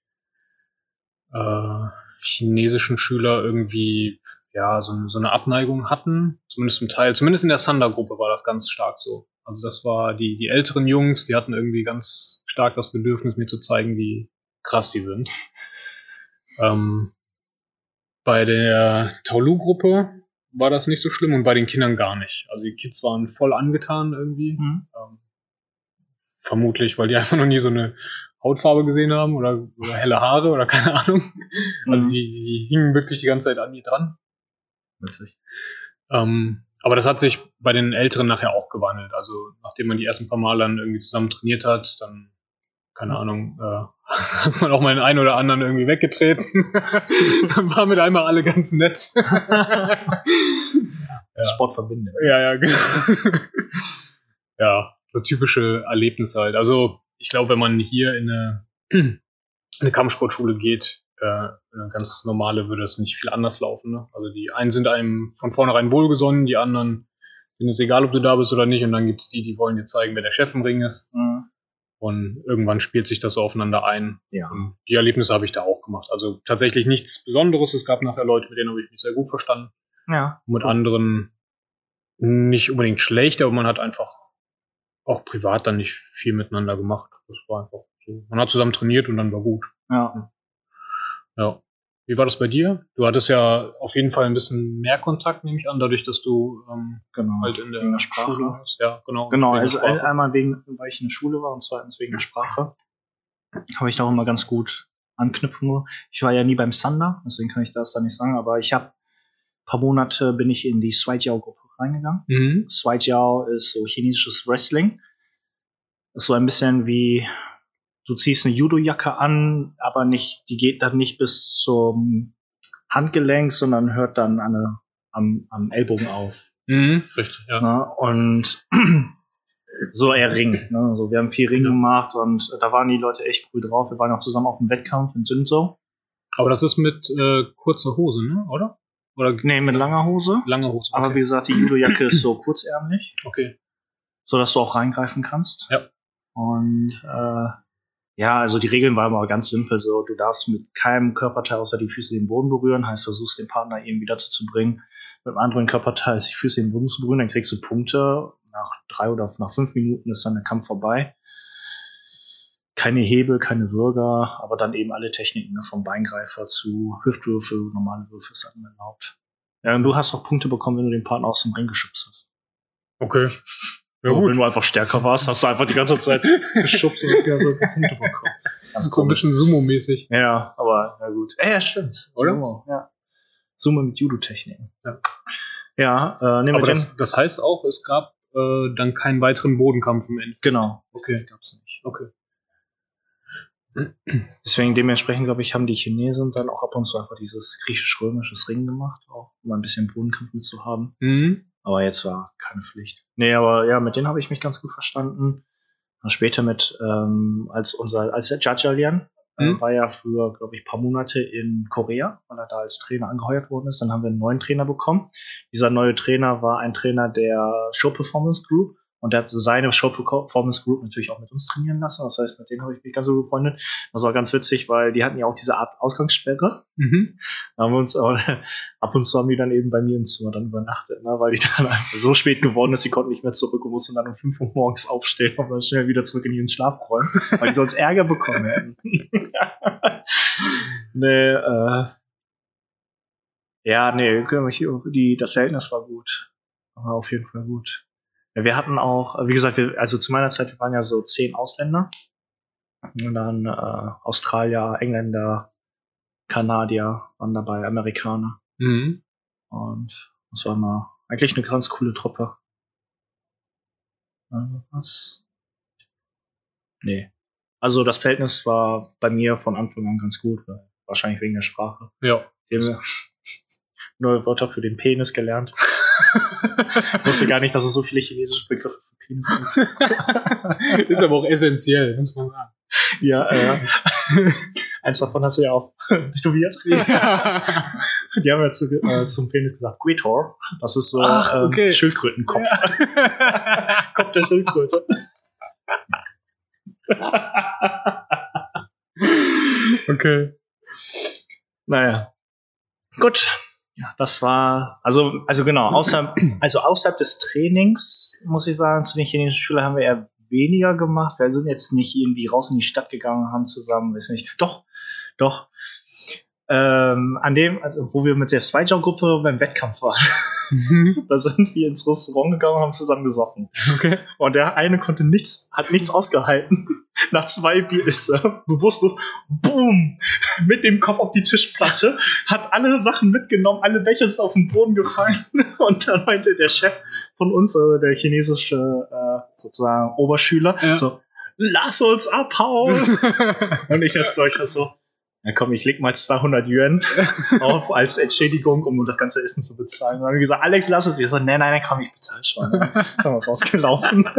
äh, chinesischen Schüler irgendwie ja so, so eine Abneigung hatten, zumindest zum Teil, zumindest in der Sander-Gruppe war das ganz stark so. Also das war die die älteren Jungs, die hatten irgendwie ganz stark das Bedürfnis, mir zu zeigen, wie krass die sind. ähm, bei der Taolu-Gruppe war das nicht so schlimm und bei den Kindern gar nicht. Also die Kids waren voll angetan irgendwie. Mhm. Ähm, vermutlich, weil die einfach noch nie so eine Hautfarbe gesehen haben oder, oder helle Haare oder keine Ahnung. Also Mhm. die, die hingen wirklich die ganze Zeit an mir dran. Witzig. Ähm, aber das hat sich bei den Älteren nachher auch gewandelt. Also nachdem man die ersten paar Mal dann irgendwie zusammen trainiert hat, dann, keine Ahnung, äh, hat man auch mal den einen oder anderen irgendwie weggetreten. dann waren mit einmal alle ganz nett. Ja. Sport verbindet. Ja, ja, genau. ja, so typische Erlebnisse halt. Also, ich glaube, wenn man hier in eine, in eine Kampfsportschule geht, äh, eine ganz normale, würde es nicht viel anders laufen. Ne? Also, die einen sind einem von vornherein wohlgesonnen, die anderen sind es egal, ob du da bist oder nicht. Und dann gibt's die, die wollen dir zeigen, wer der Chef im Ring ist. Mhm. Und irgendwann spielt sich das so aufeinander ein. Ja. Und die Erlebnisse habe ich da auch gemacht. Also tatsächlich nichts Besonderes. Es gab nachher Leute, mit denen habe ich mich sehr gut verstanden Ja. mit anderen nicht unbedingt schlecht, aber man hat einfach auch privat dann nicht viel miteinander gemacht. Das war einfach so. Man hat zusammen trainiert und dann war gut. Ja. Ja. Wie war das bei dir? Du hattest ja auf jeden Fall ein bisschen mehr Kontakt, nehme ich an, dadurch, dass du ähm, Genau. halt in der, der Sprache. Schule warst. Ja, genau. Genau, also Sprache. einmal wegen, weil ich in der Schule war und zweitens wegen der Sprache. Habe ich da auch immer ganz gut Anknüpfungen. Ich war ja nie beim Sander, deswegen kann ich das da nicht sagen, aber ich habe paar Monate bin ich in die Shuaijiao-Gruppe reingegangen. Mhm. Shuaijiao ist so chinesisches Wrestling. Ist so ein bisschen wie, du ziehst eine Judo-Jacke an, aber nicht, die geht dann nicht bis zum Handgelenk, sondern hört dann an eine, am, am Ellbogen auf. Mhm. Richtig, ja. Ne? Und so eher Ring. Ne? Also wir haben viel Ring Ja. gemacht und da waren die Leute echt cool drauf. Wir waren auch zusammen auf dem Wettkampf in Sünso. Aber das ist mit äh, kurzer Hose, ne? Oder? Oder Nee, mit langer Hose. lange Hose. Aber wie gesagt, die Judo-Jacke ist so kurzärmlich, okay. so dass du auch reingreifen kannst. Ja. Und äh, ja, also die Regeln waren aber ganz simpel. So, du darfst mit keinem Körperteil außer die Füße den Boden berühren, heißt versuchst den Partner eben wieder dazu zu bringen, mit einem anderen Körperteil die Füße den Boden zu berühren, dann kriegst du Punkte. Nach drei oder nach fünf Minuten ist dann der Kampf vorbei. Keine Hebel, keine Würger, aber dann eben alle Techniken, ne, vom Beingreifer zu Hüftwürfel, normale Würfel ist dann erlaubt. Ja, und du hast auch Punkte bekommen, wenn du den Partner aus dem Ring geschubst hast. Okay. Ja, gut. Wenn du einfach stärker warst, hast du einfach die ganze Zeit geschubst und hast ja so Punkte bekommen. Ganz So ein komisch. bisschen Sumo-mäßig. Ja, aber na gut. Ja, ja, stimmt. Oder? Sumo, ja. Sumo mit Judo-Techniken. Ja. Ja, äh, nehmen Aber wir das, das heißt auch, es gab äh, dann keinen weiteren Bodenkampf im Endeffekt. Genau. Okay. Gab's nicht. Okay. Deswegen dementsprechend, glaube ich, haben die Chinesen dann auch ab und zu einfach dieses griechisch-römisches Ring gemacht, auch um ein bisschen Bodenkampf mitzuhaben. Mhm. Aber jetzt war keine Pflicht. Nee, aber ja, mit denen habe ich mich ganz gut verstanden. Später mit, ähm, als unser, als der Jajalian, äh, Mhm. war ja für, glaube ich, paar Monate in Korea, weil er da als Trainer angeheuert worden ist. Dann haben wir einen neuen Trainer bekommen. Dieser neue Trainer war ein Trainer der Show Performance Group. Und der hat seine Show Performance Group natürlich auch mit uns trainieren lassen. Das heißt, mit denen habe ich mich ganz so befreundet. Das war ganz witzig, weil die hatten ja auch diese Art Ausgangssperre. Mhm. Da haben wir uns aber, ab und zu haben die dann eben bei mir im Zimmer dann übernachtet, ne? weil die dann einfach so spät geworden ist, sie konnten nicht mehr zurück und mussten dann um 5 Uhr morgens aufstehen und dann schnell wieder zurück in ihren Schlafräumen, weil die sonst Ärger bekommen hätten. nee, äh, Ja, nee, die, das Verhältnis war gut. War auf jeden Fall gut. Wir hatten auch, wie gesagt, wir, also zu meiner Zeit, wir waren ja so zehn Ausländer. Und dann äh, Australier, Engländer, Kanadier waren dabei, Amerikaner. Mhm. Und das war mal eigentlich eine ganz coole Truppe. Also was? Nee. Also das Verhältnis war bei mir von Anfang an ganz gut, weil wahrscheinlich wegen der Sprache. Ja. Die haben neue Wörter für den Penis gelernt. ich wusste gar nicht, dass es so viele chinesische Begriffe für Penis gibt. Ist aber auch essentiell, muss man sagen. Ja, äh, eins davon hast du ja auch tätowiert. Ja. Die haben ja zu, äh, zum Penis gesagt, Guitor. Das ist so Ach, okay. ähm, Schildkrötenkopf. Kopf der Schildkröte. okay. Naja. Gut. Ja, das war, also, also genau, außer, also außerhalb des Trainings, muss ich sagen, zu den chinesischen Schülern haben wir eher weniger gemacht. Wir sind jetzt nicht irgendwie raus in die Stadt gegangen, haben zusammen, weiß nicht, doch, doch, ähm, an dem, also wo wir mit der Zweijog-Gruppe beim Wettkampf waren, da sind wir ins Restaurant gegangen und haben zusammen gesoffen. Okay. Und der eine konnte nichts, hat nichts ausgehalten. Nach zwei Bier ist er bewusst so, boom, mit dem Kopf auf die Tischplatte, hat alle Sachen mitgenommen, alle Becher sind auf den Boden gefallen. Und dann meinte der Chef von uns, also der chinesische äh, sozusagen Oberschüler, Ja. so, lass uns abhauen. Und ich als Deutscher so, ja komm, ich leg mal 200 Yuan auf als Entschädigung, um das ganze Essen zu bezahlen. Und dann haben wir gesagt, Alex, lass es. Ich so, nein, nein, nein, komm, ich bezahle schon. Dann haben wir rausgelaufen.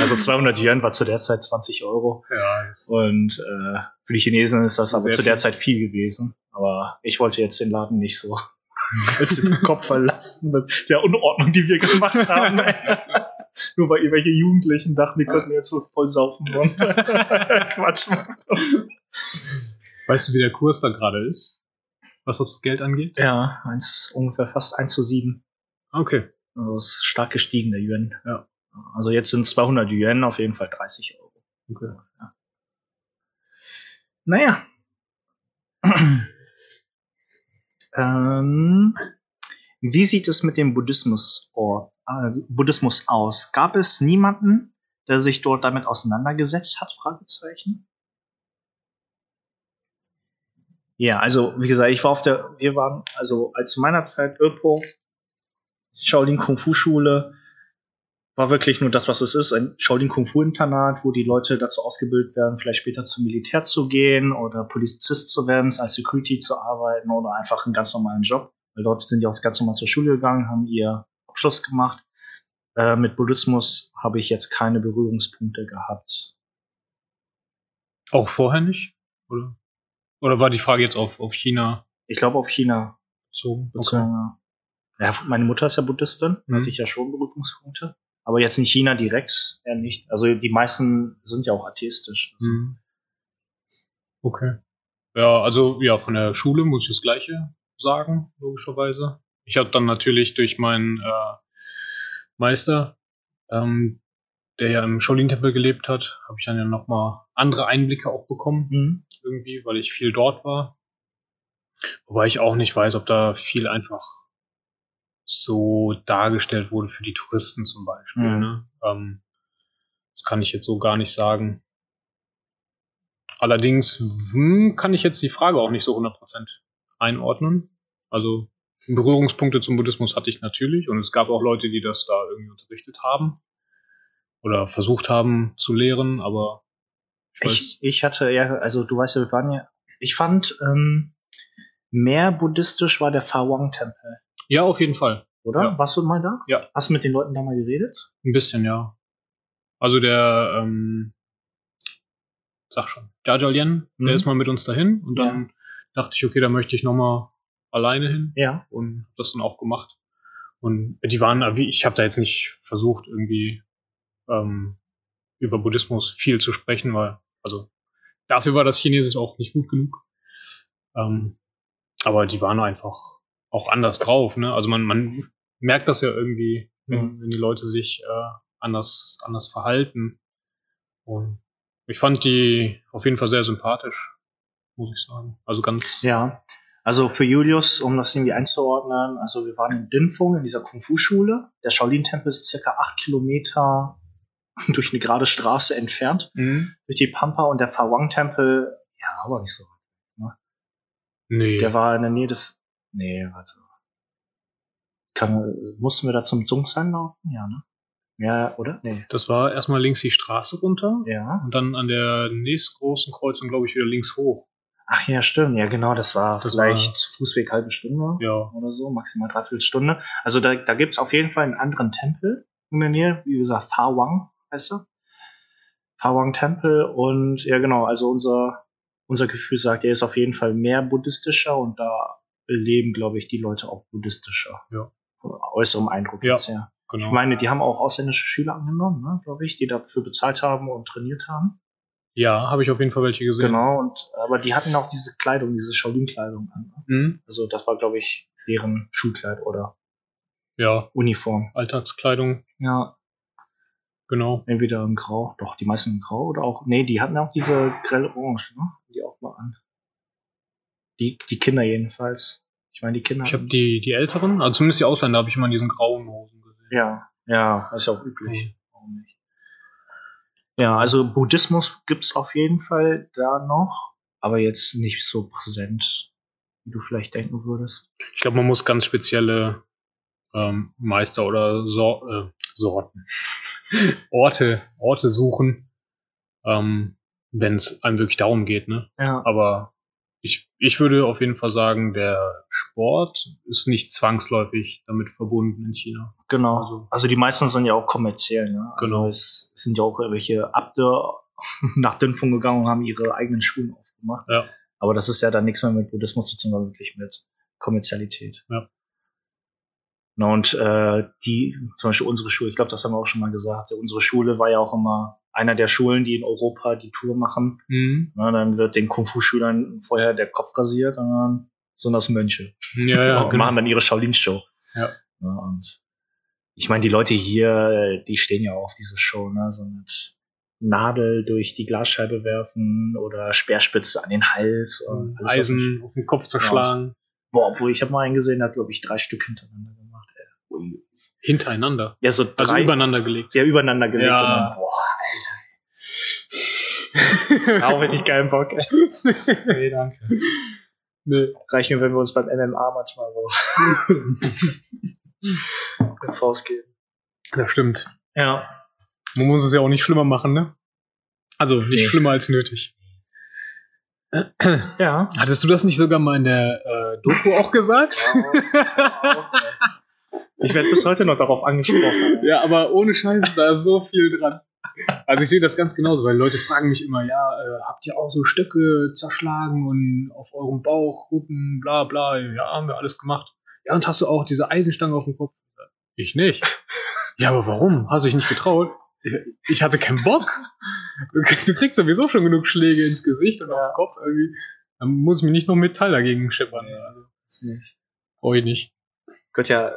Also 200 Yuan war zu der Zeit 20 Euro. ja, Und äh, für die Chinesen ist das aber zu der viel. Zeit viel gewesen. Aber ich wollte jetzt den Laden nicht so als den Kopf verlassen mit der Unordnung, die wir gemacht haben. Nur weil irgendwelche Jugendlichen dachten, die könnten jetzt so voll saufen und Quatsch machen. weißt du, wie der Kurs da gerade ist? Was das Geld angeht? Ja, eins, ungefähr fast 1 zu 7. Okay. Also es ist stark gestiegen, der Yuan. Ja. Also jetzt sind 200 Yuan auf jeden Fall 30 Euro. okay. Naja. ähm, wie sieht es mit dem Buddhismus, or, äh, Buddhismus aus? Gab es niemanden, der sich dort damit auseinandergesetzt hat? Fragezeichen. Ja, also wie gesagt, ich war auf der, wir waren also als meiner Zeit Öpo, Shaolin Kung Fu Schule, war wirklich nur das, was es ist, ein Shaolin Kung Fu Internat, wo die Leute dazu ausgebildet werden, vielleicht später zum Militär zu gehen oder Polizist zu werden, als Security zu arbeiten oder einfach einen ganz normalen Job. Weil dort sind die auch ganz normal zur Schule gegangen, haben ihr Abschluss gemacht. Äh, mit Buddhismus habe ich jetzt keine Berührungspunkte gehabt. Auch vorher nicht? Oder? Oder war die Frage jetzt auf, auf China Ich glaube auf China bezogen. ja. Ja, meine Mutter ist ja Buddhistin, Mhm. hatte ich ja schon Berührungspunkte. Aber jetzt in China direkt eher nicht. Also die meisten sind ja auch atheistisch. Mhm. Okay. Ja, also ja, von der Schule muss ich das Gleiche sagen, logischerweise. Ich habe dann natürlich durch meinen äh, Meister, ähm, der ja im Shaolin-Tempel gelebt hat, habe ich dann ja nochmal andere Einblicke auch bekommen, Mhm. irgendwie, weil ich viel dort war. Wobei ich auch nicht weiß, ob da viel einfach so dargestellt wurde für die Touristen zum Beispiel. Mhm. Ne? Ähm, das kann ich jetzt so gar nicht sagen. Allerdings hm, kann ich jetzt die Frage auch nicht so 100% einordnen. Also Berührungspunkte zum Buddhismus hatte ich natürlich und es gab auch Leute, die das da irgendwie unterrichtet haben oder versucht haben zu lehren, aber ich Ich, ich hatte ja, also du weißt ja, wir waren ja, ich fand, ähm, mehr buddhistisch war der Fawang-Tempel, ja, auf jeden Fall. oder? Ja. Warst du mal da? Ja. Hast du mit den Leuten da mal geredet? Ein bisschen, ja. Also der, ähm, sag schon, Jajalien, Mhm. der ist mal mit uns dahin und dann dachte ich, okay, da möchte ich nochmal alleine hin Ja. und hab das dann auch gemacht. Und die waren, wie ich habe da jetzt nicht versucht, irgendwie ähm, über Buddhismus viel zu sprechen, weil, also dafür war das Chinesisch auch nicht gut genug. Ähm, aber die waren einfach auch anders drauf, ne? Also man, man merkt das ja irgendwie, wenn, wenn die Leute sich äh, anders, anders verhalten. Und ich fand die auf jeden Fall sehr sympathisch, muss ich sagen. Also ganz Ja. Also für Julius, um das irgendwie einzuordnen, also wir waren in Dinfung in dieser Kung-Fu-Schule. Der Shaolin-Tempel ist circa acht Kilometer durch eine gerade Straße entfernt, Mhm. durch die Pampa und der Fawang-Tempel, ja, aber nicht so. Nee. Der war in der Nähe des, nee, warte. Kann, mussten wir da zum Zungsan laufen? Ja, ne? Ja, oder? Nee. das war erstmal links die Straße runter Ja. und dann an der nächstgroßen Kreuzung, glaube ich, wieder links hoch. Ach ja, stimmt. Ja, genau, das war Das vielleicht Fußweg halbe Stunde. Ja. oder so, maximal dreiviertel Stunde. Also da, da gibt's auf jeden Fall einen anderen Tempel in der Nähe, wie gesagt, Fawang heißt er. Fawang Tempel und ja genau, also unser, unser Gefühl sagt, er ist auf jeden Fall mehr buddhistischer und da leben, glaube ich, die Leute auch buddhistischer. Ja. Von äußerem Eindruck Ja. jetzt her. Genau. Ich meine, die haben auch ausländische Schüler angenommen, ne, glaube ich, die dafür bezahlt haben und trainiert haben. Ja, habe ich auf jeden Fall welche gesehen. Genau, und aber die hatten auch diese Kleidung, diese Shaolin-Kleidung an. Mhm. Also das war, glaube ich, deren Schulkleid oder Ja, Uniform. Alltagskleidung, Ja, genau. entweder in Grau, doch, die meisten in Grau oder auch, nee, die hatten auch diese grell Orange, ne? Die auch mal an. Die, die Kinder jedenfalls. Ich meine, die Kinder. Ich habe die, die älteren, also zumindest die Ausländer, habe ich immer in diesen grauen Hosen gesehen. ja, ja, das ist auch üblich. Warum nicht? Ja, also Buddhismus gibt's auf jeden Fall da noch, aber jetzt nicht so präsent, wie du vielleicht denken würdest. Ich glaube, man muss ganz spezielle ähm, Meister oder Sor äh, Sorten, Orte, Orte suchen, ähm, wenn es einem wirklich darum geht. Ne? Ja, Aber ich, ich würde auf jeden Fall sagen, der Sport ist nicht zwangsläufig damit verbunden in China. genau. Also- Also, die meisten sind ja auch kommerziell, ne? Also Genau. es sind ja auch irgendwelche Abde nach Dünfung gegangen und haben ihre eigenen Schulen aufgemacht. Ja. Aber das ist ja dann nichts mehr mit Buddhismus zu tun, sondern wirklich mit Kommerzialität. Ja. Na, und äh, die, zum Beispiel unsere Schule, ich glaube, das haben wir auch schon mal gesagt, unsere Schule war ja auch immer einer der Schulen, die in Europa die Tour machen. Mhm. Na, dann wird den Kung-Fu-Schülern vorher der Kopf rasiert und dann sind das Mönche. Ja, ja, und genau. machen dann ihre Shaolin-Show. Ja. Ja, und ich meine, die Leute hier, die stehen ja auf diese Show, ne? So mit Nadel durch die Glasscheibe werfen oder Speerspitze an den Hals. und alles, was nicht- Eisen auf den Kopf zerschlagen. Boah, obwohl ich habe mal einen gesehen, der hat, glaube ich, drei Stück hintereinander gemacht. Ey. Hintereinander. Ja, so Also drei übereinander gelegt. ja, übereinander gelegt. Ja. Und dann, boah, Auch wenn ich keinen Bock. Ey. nee, danke. Nee. Reicht mir, wenn wir uns beim MMA manchmal so eine Faust geben. Das stimmt. Ja. Man muss es ja auch nicht schlimmer machen, ne? Also nicht Nee. schlimmer als nötig. Ja. Hattest du das nicht sogar mal in der äh, Doku auch gesagt? Ich werde bis heute noch darauf angesprochen. ja, aber ohne Scheiß, da ist so viel dran. Also ich sehe das ganz genauso, weil Leute fragen mich immer, ja, äh, habt ihr auch so Stöcke zerschlagen und auf eurem Bauch, Rücken, bla bla, ja, haben wir alles gemacht. Ja, und hast du auch diese Eisenstange auf dem Kopf? Ich nicht. Ja, aber warum? Hast du dich nicht getraut? Ich, hatte keinen Bock. Du kriegst, du kriegst sowieso schon genug Schläge ins Gesicht und auf den Kopf irgendwie. Dann muss ich mir nicht noch Metall dagegen schippern. Also, Das nicht. brauche ich nicht. Könnte ja, äh,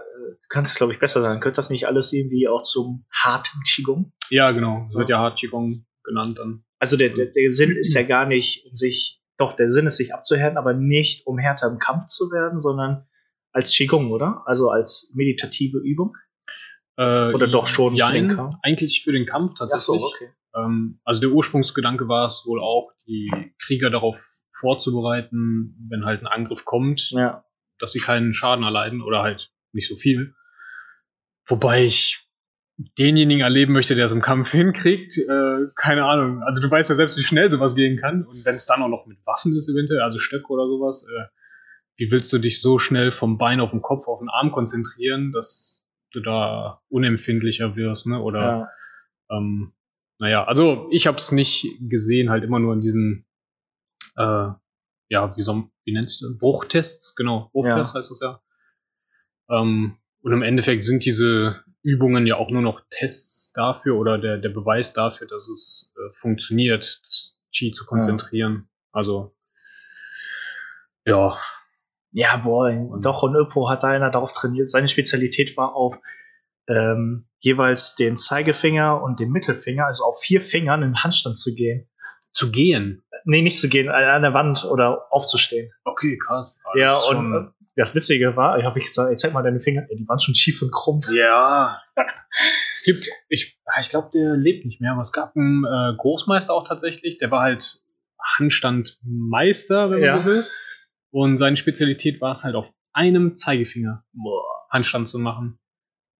kannst es glaube ich besser sagen. Könnte das nicht alles irgendwie auch zum harten Qigong? Ja, genau. Das wird ja Hard Qigong genannt dann. Also der, der, der Sinn ist ja gar nicht, um sich, doch, der Sinn ist, sich abzuhärten, aber nicht, um härter im Kampf zu werden, sondern als Qigong, oder? Also als meditative Übung. Äh, Oder doch schon für jein, den Kampf? Eigentlich für den Kampf tatsächlich. okay. ähm, also der Ursprungsgedanke war es wohl auch, die Krieger darauf vorzubereiten, wenn halt ein Angriff kommt, Ja. Dass sie keinen Schaden erleiden oder halt nicht so viel. Wobei ich denjenigen erleben möchte, der es im Kampf hinkriegt, äh, keine Ahnung. Also du weißt ja selbst, wie schnell sowas gehen kann. Und wenn es dann auch noch mit Waffen ist, eventuell, also Stöcke oder sowas, äh, wie willst du dich so schnell vom Bein auf den Kopf, auf den Arm konzentrieren, dass du da unempfindlicher wirst, ne? Oder ja. ähm, naja, also ich habe es nicht gesehen, halt immer nur in diesen, äh, ja, wie, soll, wie nennt sich das? Bruchtests, genau, Bruchtests heißt das ja. Ähm, und im Endeffekt sind diese Übungen ja auch nur noch Tests dafür oder der, der Beweis dafür, dass es äh, funktioniert, das Qi zu konzentrieren. Also, ja, Ja, boah, Und- doch, und Öpo hat da einer darauf trainiert. Seine Spezialität war auf ähm, jeweils den Zeigefinger und den Mittelfinger, also auf vier Fingern in den Handstand zu gehen. Zu gehen. Nee, nicht zu gehen, an der Wand oder aufzustehen. Okay, krass. Ah, ja, und das Witzige war, ich habe ich gesagt, ey, zeig mal deine Finger, ey, die waren schon schief und krumm. Ja. es gibt, ich, ah, ich glaube, der lebt nicht mehr, aber es gab einen äh, Großmeister auch tatsächlich, der war halt Handstandmeister, wenn man Ja. so will. Und seine Spezialität war es halt auf einem Zeigefinger Handstand zu machen.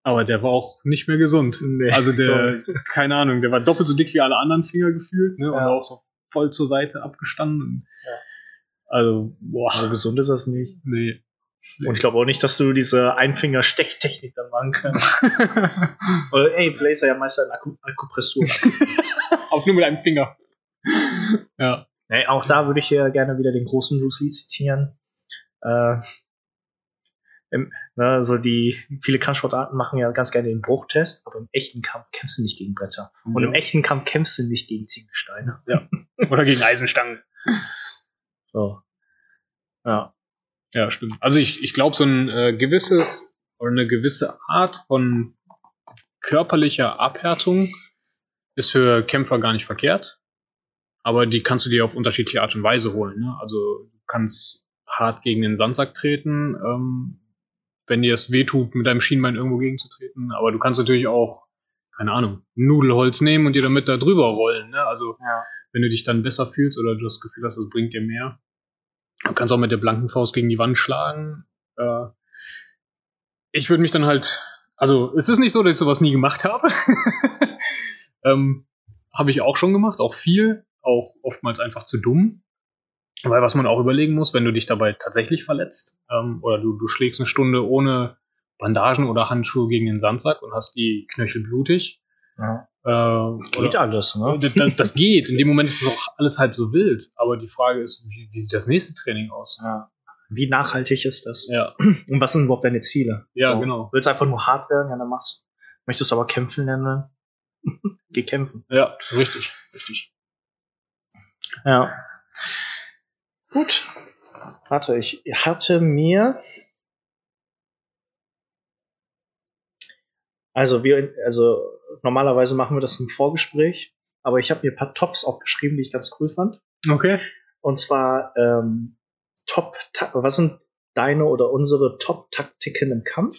Aber der war auch nicht mehr gesund. Nee. Also der, keine Ahnung, der war doppelt so dick wie alle anderen Finger gefühlt, ne? Und Ja. auch so voll zur Seite abgestanden. Ja. Also, boah, Aber gesund ist das nicht. nee. Und ich glaube auch nicht, dass du diese Einfinger-Stechtechnik dann machen kannst. Oder, ey, vielleicht ist er ja Meister in Akku Akupressur. auch nur mit einem Finger. ja. nee, auch da würde ich ja gerne wieder den großen Bruce Lee zitieren. Äh, im, ne, so die, viele Kampfsportarten machen ja ganz gerne den Bruchtest, aber im echten Kampf kämpfst du nicht gegen Bretter. Und im Ja. echten Kampf kämpfst du nicht gegen Ziegelsteine. Oder gegen Eisenstangen. So. Ja. Ja, stimmt. Also ich, ich glaube, so ein äh, gewisses oder eine gewisse Art von körperlicher Abhärtung ist für Kämpfer gar nicht verkehrt. Aber die kannst du dir auf unterschiedliche Art und Weise holen. Ne? Also du kannst hart gegen den Sandsack treten, ähm, wenn dir es wehtut, mit deinem Schienbein irgendwo gegenzutreten. Aber du kannst natürlich auch, keine Ahnung, Nudelholz nehmen und dir damit da drüber rollen. Ne? Also ja. wenn du dich dann besser fühlst oder du das Gefühl hast, es bringt dir mehr. Du kannst auch mit der blanken Faust gegen die Wand schlagen. Äh, ich würde mich dann halt, also es ist nicht so, dass ich sowas nie gemacht habe. ähm, habe ich auch schon gemacht, auch viel, auch oftmals einfach zu dumm. Weil was man auch überlegen muss, wenn du dich dabei tatsächlich verletzt ähm, oder du, du schlägst eine Stunde ohne Bandagen oder Handschuhe gegen den Sandsack und hast die Knöchel blutig. ja. Äh, oder- Geht alles, ne? das, das, geht. In dem Moment ist es auch alles halb so wild. Aber die Frage ist, wie, wie sieht das nächste Training aus? Ja. Wie nachhaltig ist das? Ja, Und was sind überhaupt deine Ziele? ja So. genau. Willst du einfach nur hart werden? Ja, dann machst Möchtest du aber kämpfen lernen? Geh kämpfen. Ja, richtig, richtig. Ja. Gut. Warte, ich hatte mir. Also wir, also normalerweise machen wir das im Vorgespräch, aber ich habe mir ein paar Tops aufgeschrieben, die ich ganz cool fand. Okay. Und zwar ähm, Top, was sind deine oder unsere Top-Taktiken im Kampf?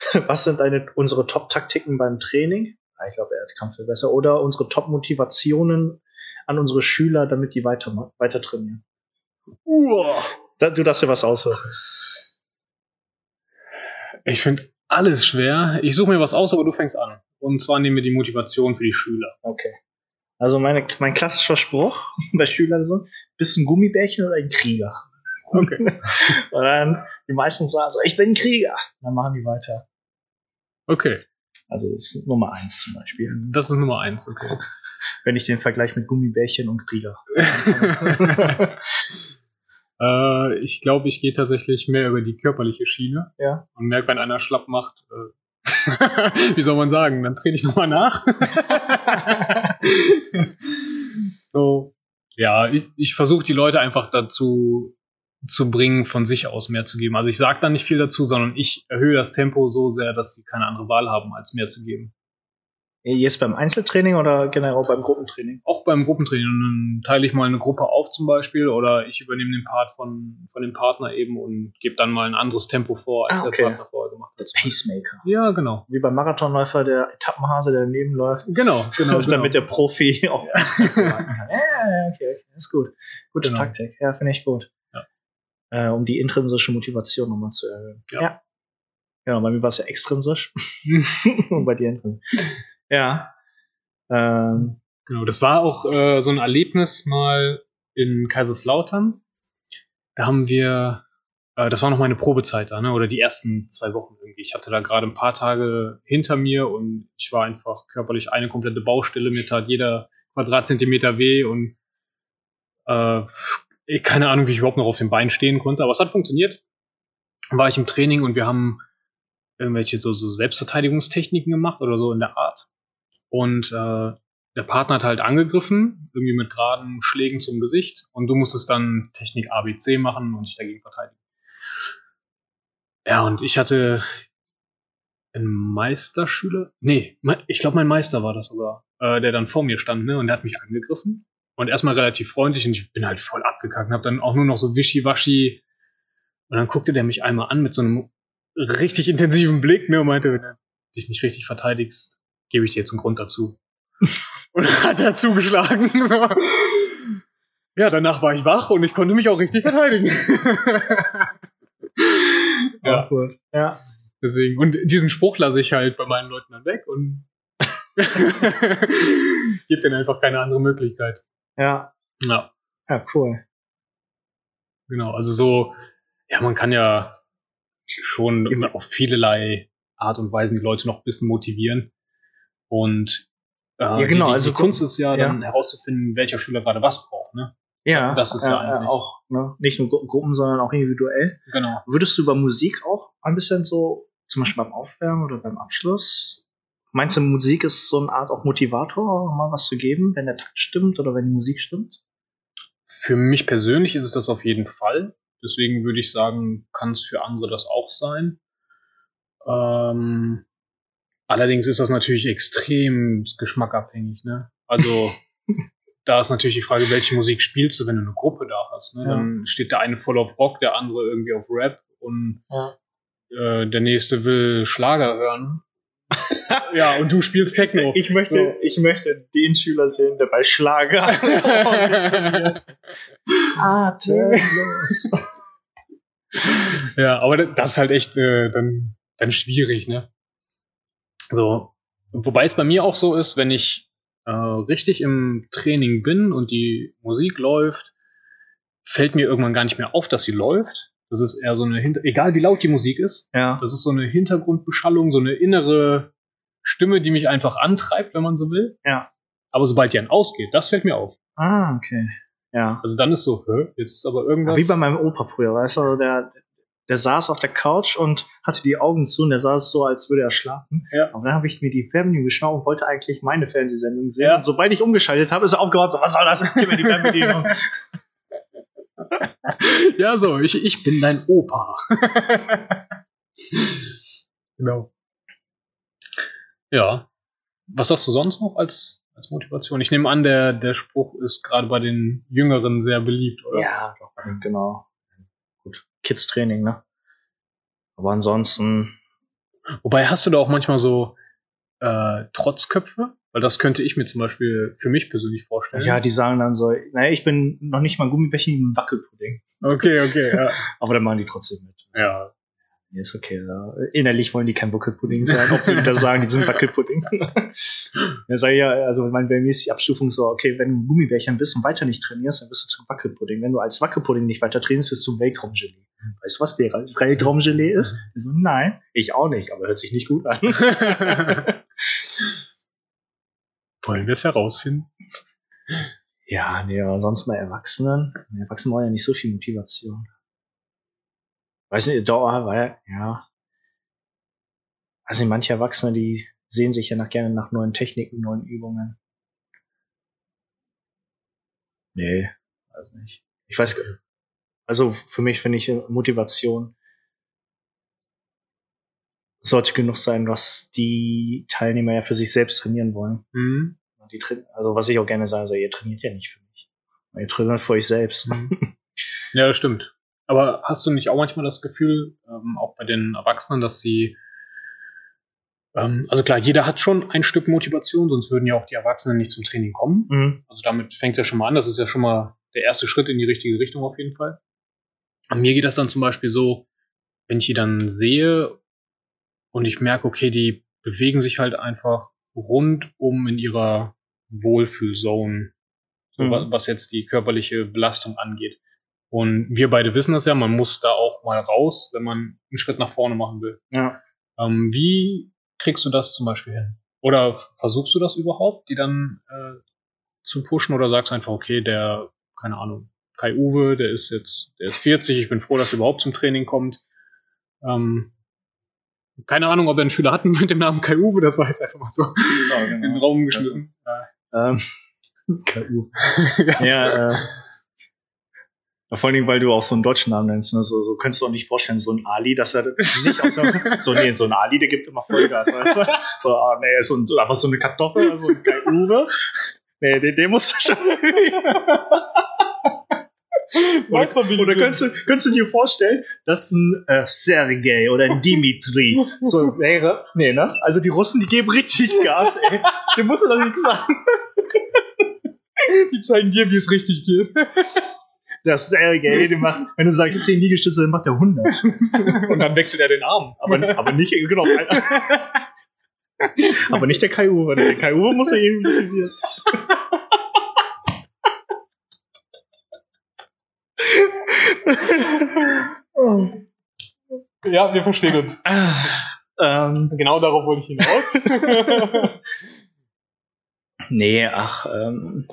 Was sind deine unsere Top-Taktiken beim Training? Ah, Ich glaube, er hat Kampf viel besser. Oder unsere Top-Motivationen an unsere Schüler, damit die weiter, weiter trainieren. Uah. Du darfst dir was aussuchen. Ich finde alles schwer. Ich suche mir was aus, aber du fängst an. Und zwar nehmen wir die Motivation für die Schüler. Okay. Also meine, mein klassischer Spruch bei Schülern so, bist du ein Gummibärchen oder ein Krieger? Okay. Und dann die meisten sagen so, ich bin ein Krieger. Dann machen die weiter. Okay. Also das ist Nummer eins zum Beispiel. Das ist Nummer eins, okay. Wenn ich den Vergleich mit Gummibärchen und Krieger. äh, ich glaube, ich gehe tatsächlich mehr über die körperliche Schiene. Ja. Und merke, wenn einer schlapp macht, äh, wie soll man sagen, dann trete ich nochmal nach. so. Ja, ich, ich versuche die Leute einfach dazu zu bringen, von sich aus mehr zu geben. Also ich sage da nicht viel dazu, sondern ich erhöhe das Tempo so sehr, dass sie keine andere Wahl haben, als mehr zu geben. Jetzt beim Einzeltraining oder generell beim Gruppentraining? Auch beim Gruppentraining. Dann teile ich mal eine Gruppe auf zum Beispiel oder ich übernehme den Part von, von dem Partner eben und gebe dann mal ein anderes Tempo vor, als Ah, okay. der Partner vorher gemacht hat. Pacemaker. Ja, genau. Wie beim Marathonläufer, der Etappenhase, der daneben läuft. Genau, genau. genau. damit der Profi auch. Ja, ja, okay, okay, ist gut. Gute Genau. Taktik, ja, finde ich gut. Ja. Äh, um die intrinsische Motivation nochmal zu erhöhen. Ja. Genau, bei mir war es ja extrinsisch. Und bei dir intrinsisch. Ja. Ähm, Genau, das war auch äh, so ein Erlebnis mal in Kaiserslautern. Da haben wir, äh, das war noch meine Probezeit da, ne? oder die ersten zwei Wochen irgendwie. Ich hatte da gerade ein paar Tage hinter mir und ich war einfach körperlich eine komplette Baustelle. Mir tat jeder Quadratzentimeter weh und äh, keine Ahnung, wie ich überhaupt noch auf den Beinen stehen konnte, aber es hat funktioniert. War ich im Training und wir haben irgendwelche so, so Selbstverteidigungstechniken gemacht oder so in der Art. Und äh, der Partner hat halt angegriffen, irgendwie mit geraden Schlägen zum Gesicht. Und du musstest dann Technik ABC machen und dich dagegen verteidigen. Ja, und ich hatte einen Meisterschüler. Nee, ich glaube, mein Meister war das sogar, äh, der dann vor mir stand, ne? Und der hat mich angegriffen. und erstmal relativ freundlich und ich bin halt voll abgekackt und hab dann auch nur noch so wischiwaschi und dann guckte der mich einmal an mit so einem richtig intensiven Blick ne, und meinte, wenn du dich nicht richtig verteidigst, gebe ich dir jetzt einen Grund dazu. und hat er zugeschlagen. So. Ja, danach war ich wach und ich konnte mich auch richtig verteidigen. ja. Ja. deswegen. Und diesen Spruch lasse ich halt bei meinen Leuten dann weg und gebe denen einfach keine andere Möglichkeit. Ja. Ja, Ja, cool. genau. Also so, ja, man kann ja schon auf vielerlei Art und Weisen die Leute noch ein bisschen motivieren. Und äh, Ja, genau, Die, die, also die Kunst ist ja, ja. dann herauszufinden, welcher Schüler gerade was braucht. Ne? Ja, Das ist ja äh, eigentlich- auch ne, nicht nur Gru Gruppen, sondern auch individuell. Genau. Würdest du über Musik auch ein bisschen so, zum Beispiel beim Aufwärmen oder beim Abschluss? Meinst du, Musik ist so eine Art auch Motivator, mal was zu geben, wenn der Takt stimmt oder wenn die Musik stimmt? Für mich persönlich ist es das auf jeden Fall. Deswegen würde ich sagen, kann es für andere das auch sein. Ähm, allerdings ist das natürlich extrem geschmackabhängig. Ne? Also da ist natürlich die Frage, welche Musik spielst du, wenn du eine Gruppe da hast. Ne? Ja. Dann steht der eine voll auf Rock, der andere irgendwie auf Rap und Ja. äh, der nächste will Schlager hören. ja, und du spielst Techno. Ich möchte, So. ich möchte den Schüler sehen, der bei Schlager atemlos. Ja, aber das ist halt echt äh, dann, dann schwierig, ne? So, wobei es bei mir auch so ist, wenn ich äh, richtig im Training bin und die Musik läuft, fällt mir irgendwann gar nicht mehr auf, dass sie läuft. Das ist eher so eine Hinter egal wie laut die Musik ist, Ja. das ist so eine Hintergrundbeschallung, so eine innere Stimme, die mich einfach antreibt, wenn man so will. Ja. Aber sobald die dann ausgeht, das fällt mir auf. Ah, okay. Ja. Also dann ist so, hä, jetzt ist aber irgendwas. Wie bei meinem Opa früher, weißt du, der, der saß auf der Couch und hatte die Augen zu und der saß so, als würde er schlafen. Ja. Aber dann habe ich mir die Fernbedienung geschnappt und wollte eigentlich meine Fernsehsendung sehen. Ja. Und sobald ich umgeschaltet habe, ist er aufgehört, so, was soll das? Gib mir die Fernbedienung. Ja, so, ich, ich bin dein Opa. genau. Ja. Was hast du sonst noch als, als Motivation? Ich nehme an, der, der Spruch ist gerade bei den Jüngeren sehr beliebt, oder? ja, doch, genau. Kids-Training, ne? Aber ansonsten, Wobei hast du da auch manchmal so äh, Trotzköpfe? Weil das könnte ich mir zum Beispiel für mich persönlich vorstellen. ja, die sagen dann so, naja, ich bin noch nicht mal Gummibärchen, ich bin Wackelpudding. Okay, okay, ja. Aber dann machen die trotzdem mit. ja. Nee, ist okay. Ja. Innerlich wollen die kein Wackelpudding sein, obwohl die da sagen, die sind Wackelpudding. ja, sag ich ja, also mein, bei mir ist die Abstufung so, okay, wenn du ein Gummibärchen bist und weiter nicht trainierst, dann bist du zum Wackelpudding. Wenn du als Wackelpudding nicht weiter trainierst, wirst du Weltraumgelee. Weißt du, was Weltraumgelee ist? Ich so, nein, ich auch nicht, aber hört sich nicht gut an. Wollen wir es herausfinden? ja, nee, aber sonst bei Erwachsenen. Erwachsene wollen ja nicht so viel Motivation. Weiß nicht, Dauer, weil, ja. Nicht, manche Erwachsene, die sehen sich ja nach, gerne nach neuen Techniken, neuen Übungen. Nee, weiß nicht. Ich weiß, also für mich finde ich äh, Motivation sollte genug sein, was die Teilnehmer ja für sich selbst trainieren wollen. Mhm. Die also was ich auch gerne sage, so, ihr trainiert ja nicht für mich. Ihr trainiert für euch selbst. Ja, das stimmt. Aber hast du nicht auch manchmal das Gefühl, ähm, auch bei den Erwachsenen, dass sie, ähm, also klar, jeder hat schon ein Stück Motivation, sonst würden ja auch die Erwachsenen nicht zum Training kommen. Mhm. Also damit fängt es ja schon mal an. Das ist ja schon mal der erste Schritt in die richtige Richtung auf jeden Fall. An mir geht das dann zum Beispiel so, wenn ich die dann sehe und ich merke, okay, die bewegen sich halt einfach rundum in ihrer Wohlfühlzone, so Mhm. wa- was jetzt die körperliche Belastung angeht. Und wir beide wissen das ja, man muss da auch mal raus, wenn man einen Schritt nach vorne machen will. Ja. Ähm, wie kriegst du das zum Beispiel hin? Oder versuchst du das überhaupt, die dann äh, zu pushen oder sagst einfach, okay, der, keine Ahnung, Kai Uwe, der ist jetzt, der ist 40, ich bin froh, dass er überhaupt zum Training kommt. Ähm, keine Ahnung, ob er einen Schüler hatten mit dem Namen Kai Uwe, das war jetzt einfach mal so in den Raum geschmissen. Ähm, KU. ja, äh, ja, vor allen Dingen, weil du auch so einen deutschen Namen nennst. Ne? So, so könntest du auch nicht vorstellen, so ein Ali, dass er nicht aus der, so, nee, so ein Ali, der gibt immer Vollgas, weißt du? So, ah, nee, so ein, einfach so eine Kartoffel, so ein Kai Uwe. Nee, den, den musst du schon. Weißt du, wie oder könntest, du, könntest du dir vorstellen, dass ein äh, Sergei oder ein Dimitri so wäre? Nee, ne? Also die Russen, die geben richtig Gas, ey. Dem musst du doch nichts sagen. Die zeigen dir, wie es richtig geht. Das Sergei, der macht, wenn du sagst 10 Liegestütze, dann macht er 100. Und dann wechselt er den Arm. Aber, aber nicht, genau. aber nicht der Kai Uwe. Der Kai Uwe muss er irgendwie Ja, wir verstehen uns. Ähm, Genau darauf wollte ich hinaus. nee, ach, ähm.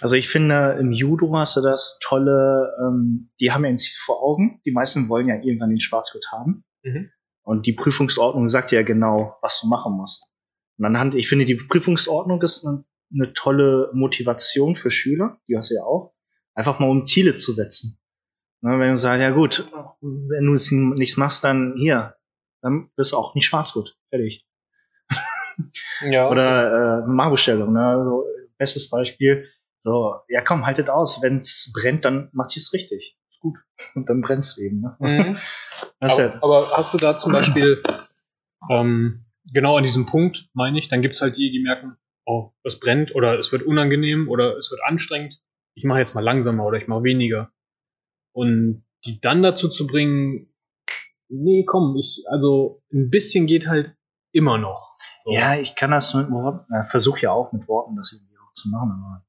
Also ich finde, im Judo hast du das tolle, ähm, die haben ja ein Ziel vor Augen. Die meisten wollen ja irgendwann den Schwarzgurt haben. Mhm. Und die Prüfungsordnung sagt ja genau, was du machen musst. Und anhand, ich finde, die Prüfungsordnung ist eine, eine tolle Motivation für Schüler, die hast du ja auch, einfach mal um Ziele zu setzen. Ne, wenn du sagst, ja gut, wenn du jetzt nichts machst, dann hier, dann wirst du auch nicht Schwarzgurt. Fertig. ja. Oder äh, Marbestellung, ne? Also, bestes Beispiel. So, ja komm, haltet aus. Wenn es brennt, dann macht es richtig. Ist gut. Und dann brennt es eben. Ne? Mhm. Aber, ja, aber hast du da zum Beispiel ähm, genau an diesem Punkt, meine ich, dann gibt's halt die, die merken, oh, es brennt oder es wird unangenehm oder es wird anstrengend. Ich mache jetzt mal langsamer oder ich mache weniger. Und die dann dazu zu bringen, nee, komm, ich, also ein bisschen geht halt immer noch. So. ja, ich kann das mit Worten, äh, versuche ja auch mit Worten das irgendwie auch zu machen, aber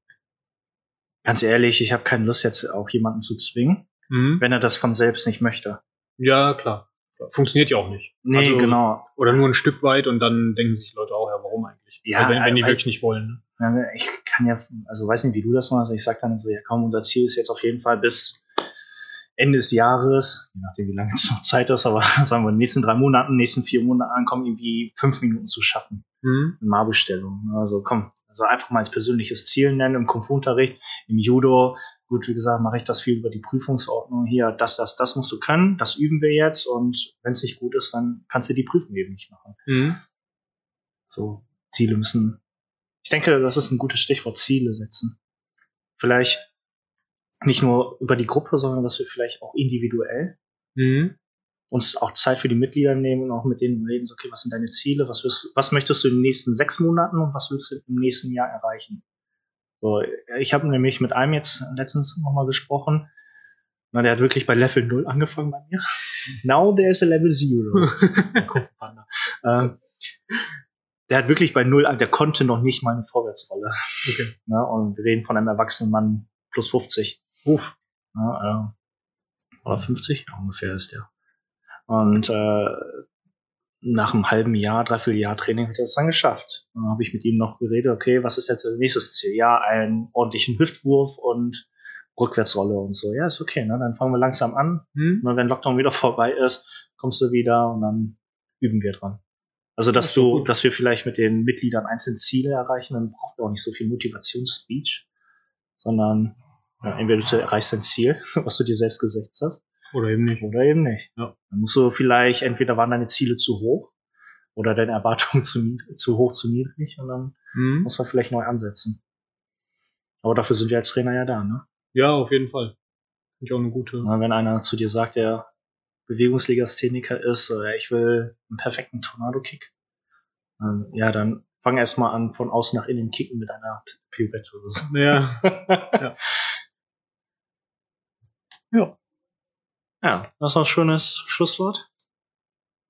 ganz ehrlich, ich habe keine Lust jetzt auch jemanden zu zwingen, Mhm. wenn er das von selbst nicht möchte. Ja, klar. Funktioniert ja auch nicht. Nee, Also- genau. Oder nur ein Stück weit und dann denken sich Leute auch, ja, warum eigentlich? Ja, Also wenn, wenn die weil- wirklich nicht wollen. Ne? Ja, Ich kann ja, also weiß nicht, wie du das machst. Ich sag dann so, ja komm, unser Ziel ist jetzt auf jeden Fall bis Ende des Jahres, je nachdem wie lange es noch Zeit ist, aber sagen wir in den nächsten drei Monaten, nächsten vier Monaten kommen irgendwie fünf Minuten zu schaffen. Mhm. in Marbestellung. Also komm, also einfach mal als persönliches Ziel nennen im Kung-Fu-Unterricht, im Judo. Gut, wie gesagt, mache ich das viel über die Prüfungsordnung hier. Das, das, das musst du können. Das üben wir jetzt. Und wenn es nicht gut ist, dann kannst du die Prüfung eben nicht machen. Mhm. So, Ziele müssen. Ich denke, das ist ein gutes Stichwort, Ziele setzen. Vielleicht nicht nur über die Gruppe, sondern dass wir vielleicht auch individuell Mhm. uns auch Zeit für die Mitglieder nehmen und auch mit denen reden, so, okay, was sind deine Ziele, was, wirst, was möchtest du in den nächsten sechs Monaten und was willst du im nächsten Jahr erreichen? So, ich habe nämlich mit einem jetzt letztens nochmal gesprochen, na, der hat wirklich bei Level 0 angefangen bei mir. Now there's a Level Zero. Der Kung Fu Panda. ähm, der hat wirklich bei Null, an- der konnte noch nicht mal eine Vorwärtsrolle. Okay. Ne? Und wir reden von einem erwachsenen Mann plus 50. Uff. Ja, äh, oder 50? Ja, ungefähr ist der. Und äh, nach einem halben Jahr, dreiviertel Jahr Training hat er es dann geschafft. Dann habe ich mit ihm noch geredet, okay, was ist jetzt das nächste Ziel? Ja, einen ordentlichen Hüftwurf und Rückwärtsrolle und so. Ja, ist okay, ne? Dann fangen wir langsam an. Mhm. Und wenn Lockdown wieder vorbei ist, kommst du wieder und dann üben wir dran. Also, dass Das du, dass wir vielleicht mit den Mitgliedern einzelne Ziele erreichen, dann braucht wir auch nicht so viel Motivationsspeech, sondern ja, entweder du erreichst dein Ziel, was du dir selbst gesetzt hast, Oder eben nicht. oder eben nicht. Ja. Dann musst du vielleicht, entweder waren deine Ziele zu hoch oder deine Erwartungen zu, zu hoch, zu niedrig und dann Mhm. muss man vielleicht neu ansetzen. Aber dafür sind wir als Trainer ja da, ne? Ja, auf jeden Fall. Finde ich auch eine gute. Na, wenn einer zu dir sagt, der Bewegungslegastheniker ist, oder ich will einen perfekten Tornado-Kick, ja, dann fang erst mal an, von außen nach innen kicken mit einer Pirouette oder so. Ja. Ja, das war ein schönes Schlusswort.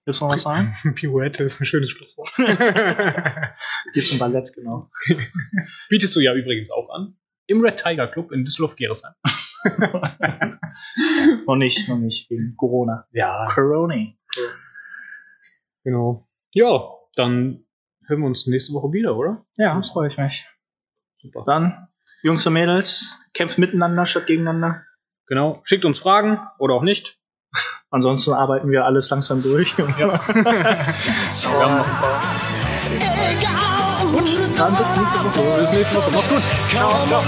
Willst du noch was sagen? Pirouette ist ein schönes Schlusswort. Geht zum Ballett, genau. Bietest du ja übrigens auch an. Im Red Tiger Club in Düsseldorf-Geresheim. noch nicht, noch nicht, wegen Corona. Ja. Corona. Genau. Ja, dann hören wir uns nächste Woche wieder, oder? Ja, freue ich mich. Super. Dann, Jungs und Mädels, kämpft miteinander statt gegeneinander. Genau. Schickt uns Fragen oder auch nicht. Ansonsten arbeiten wir alles langsam durch. Ja. wir haben noch ein paar. Gut, dann bis nächste Woche. Bis nächste Woche. Macht's gut. Ciao, ciao.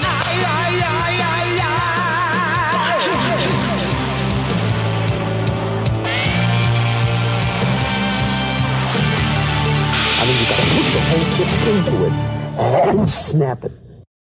Alle into it and snap it.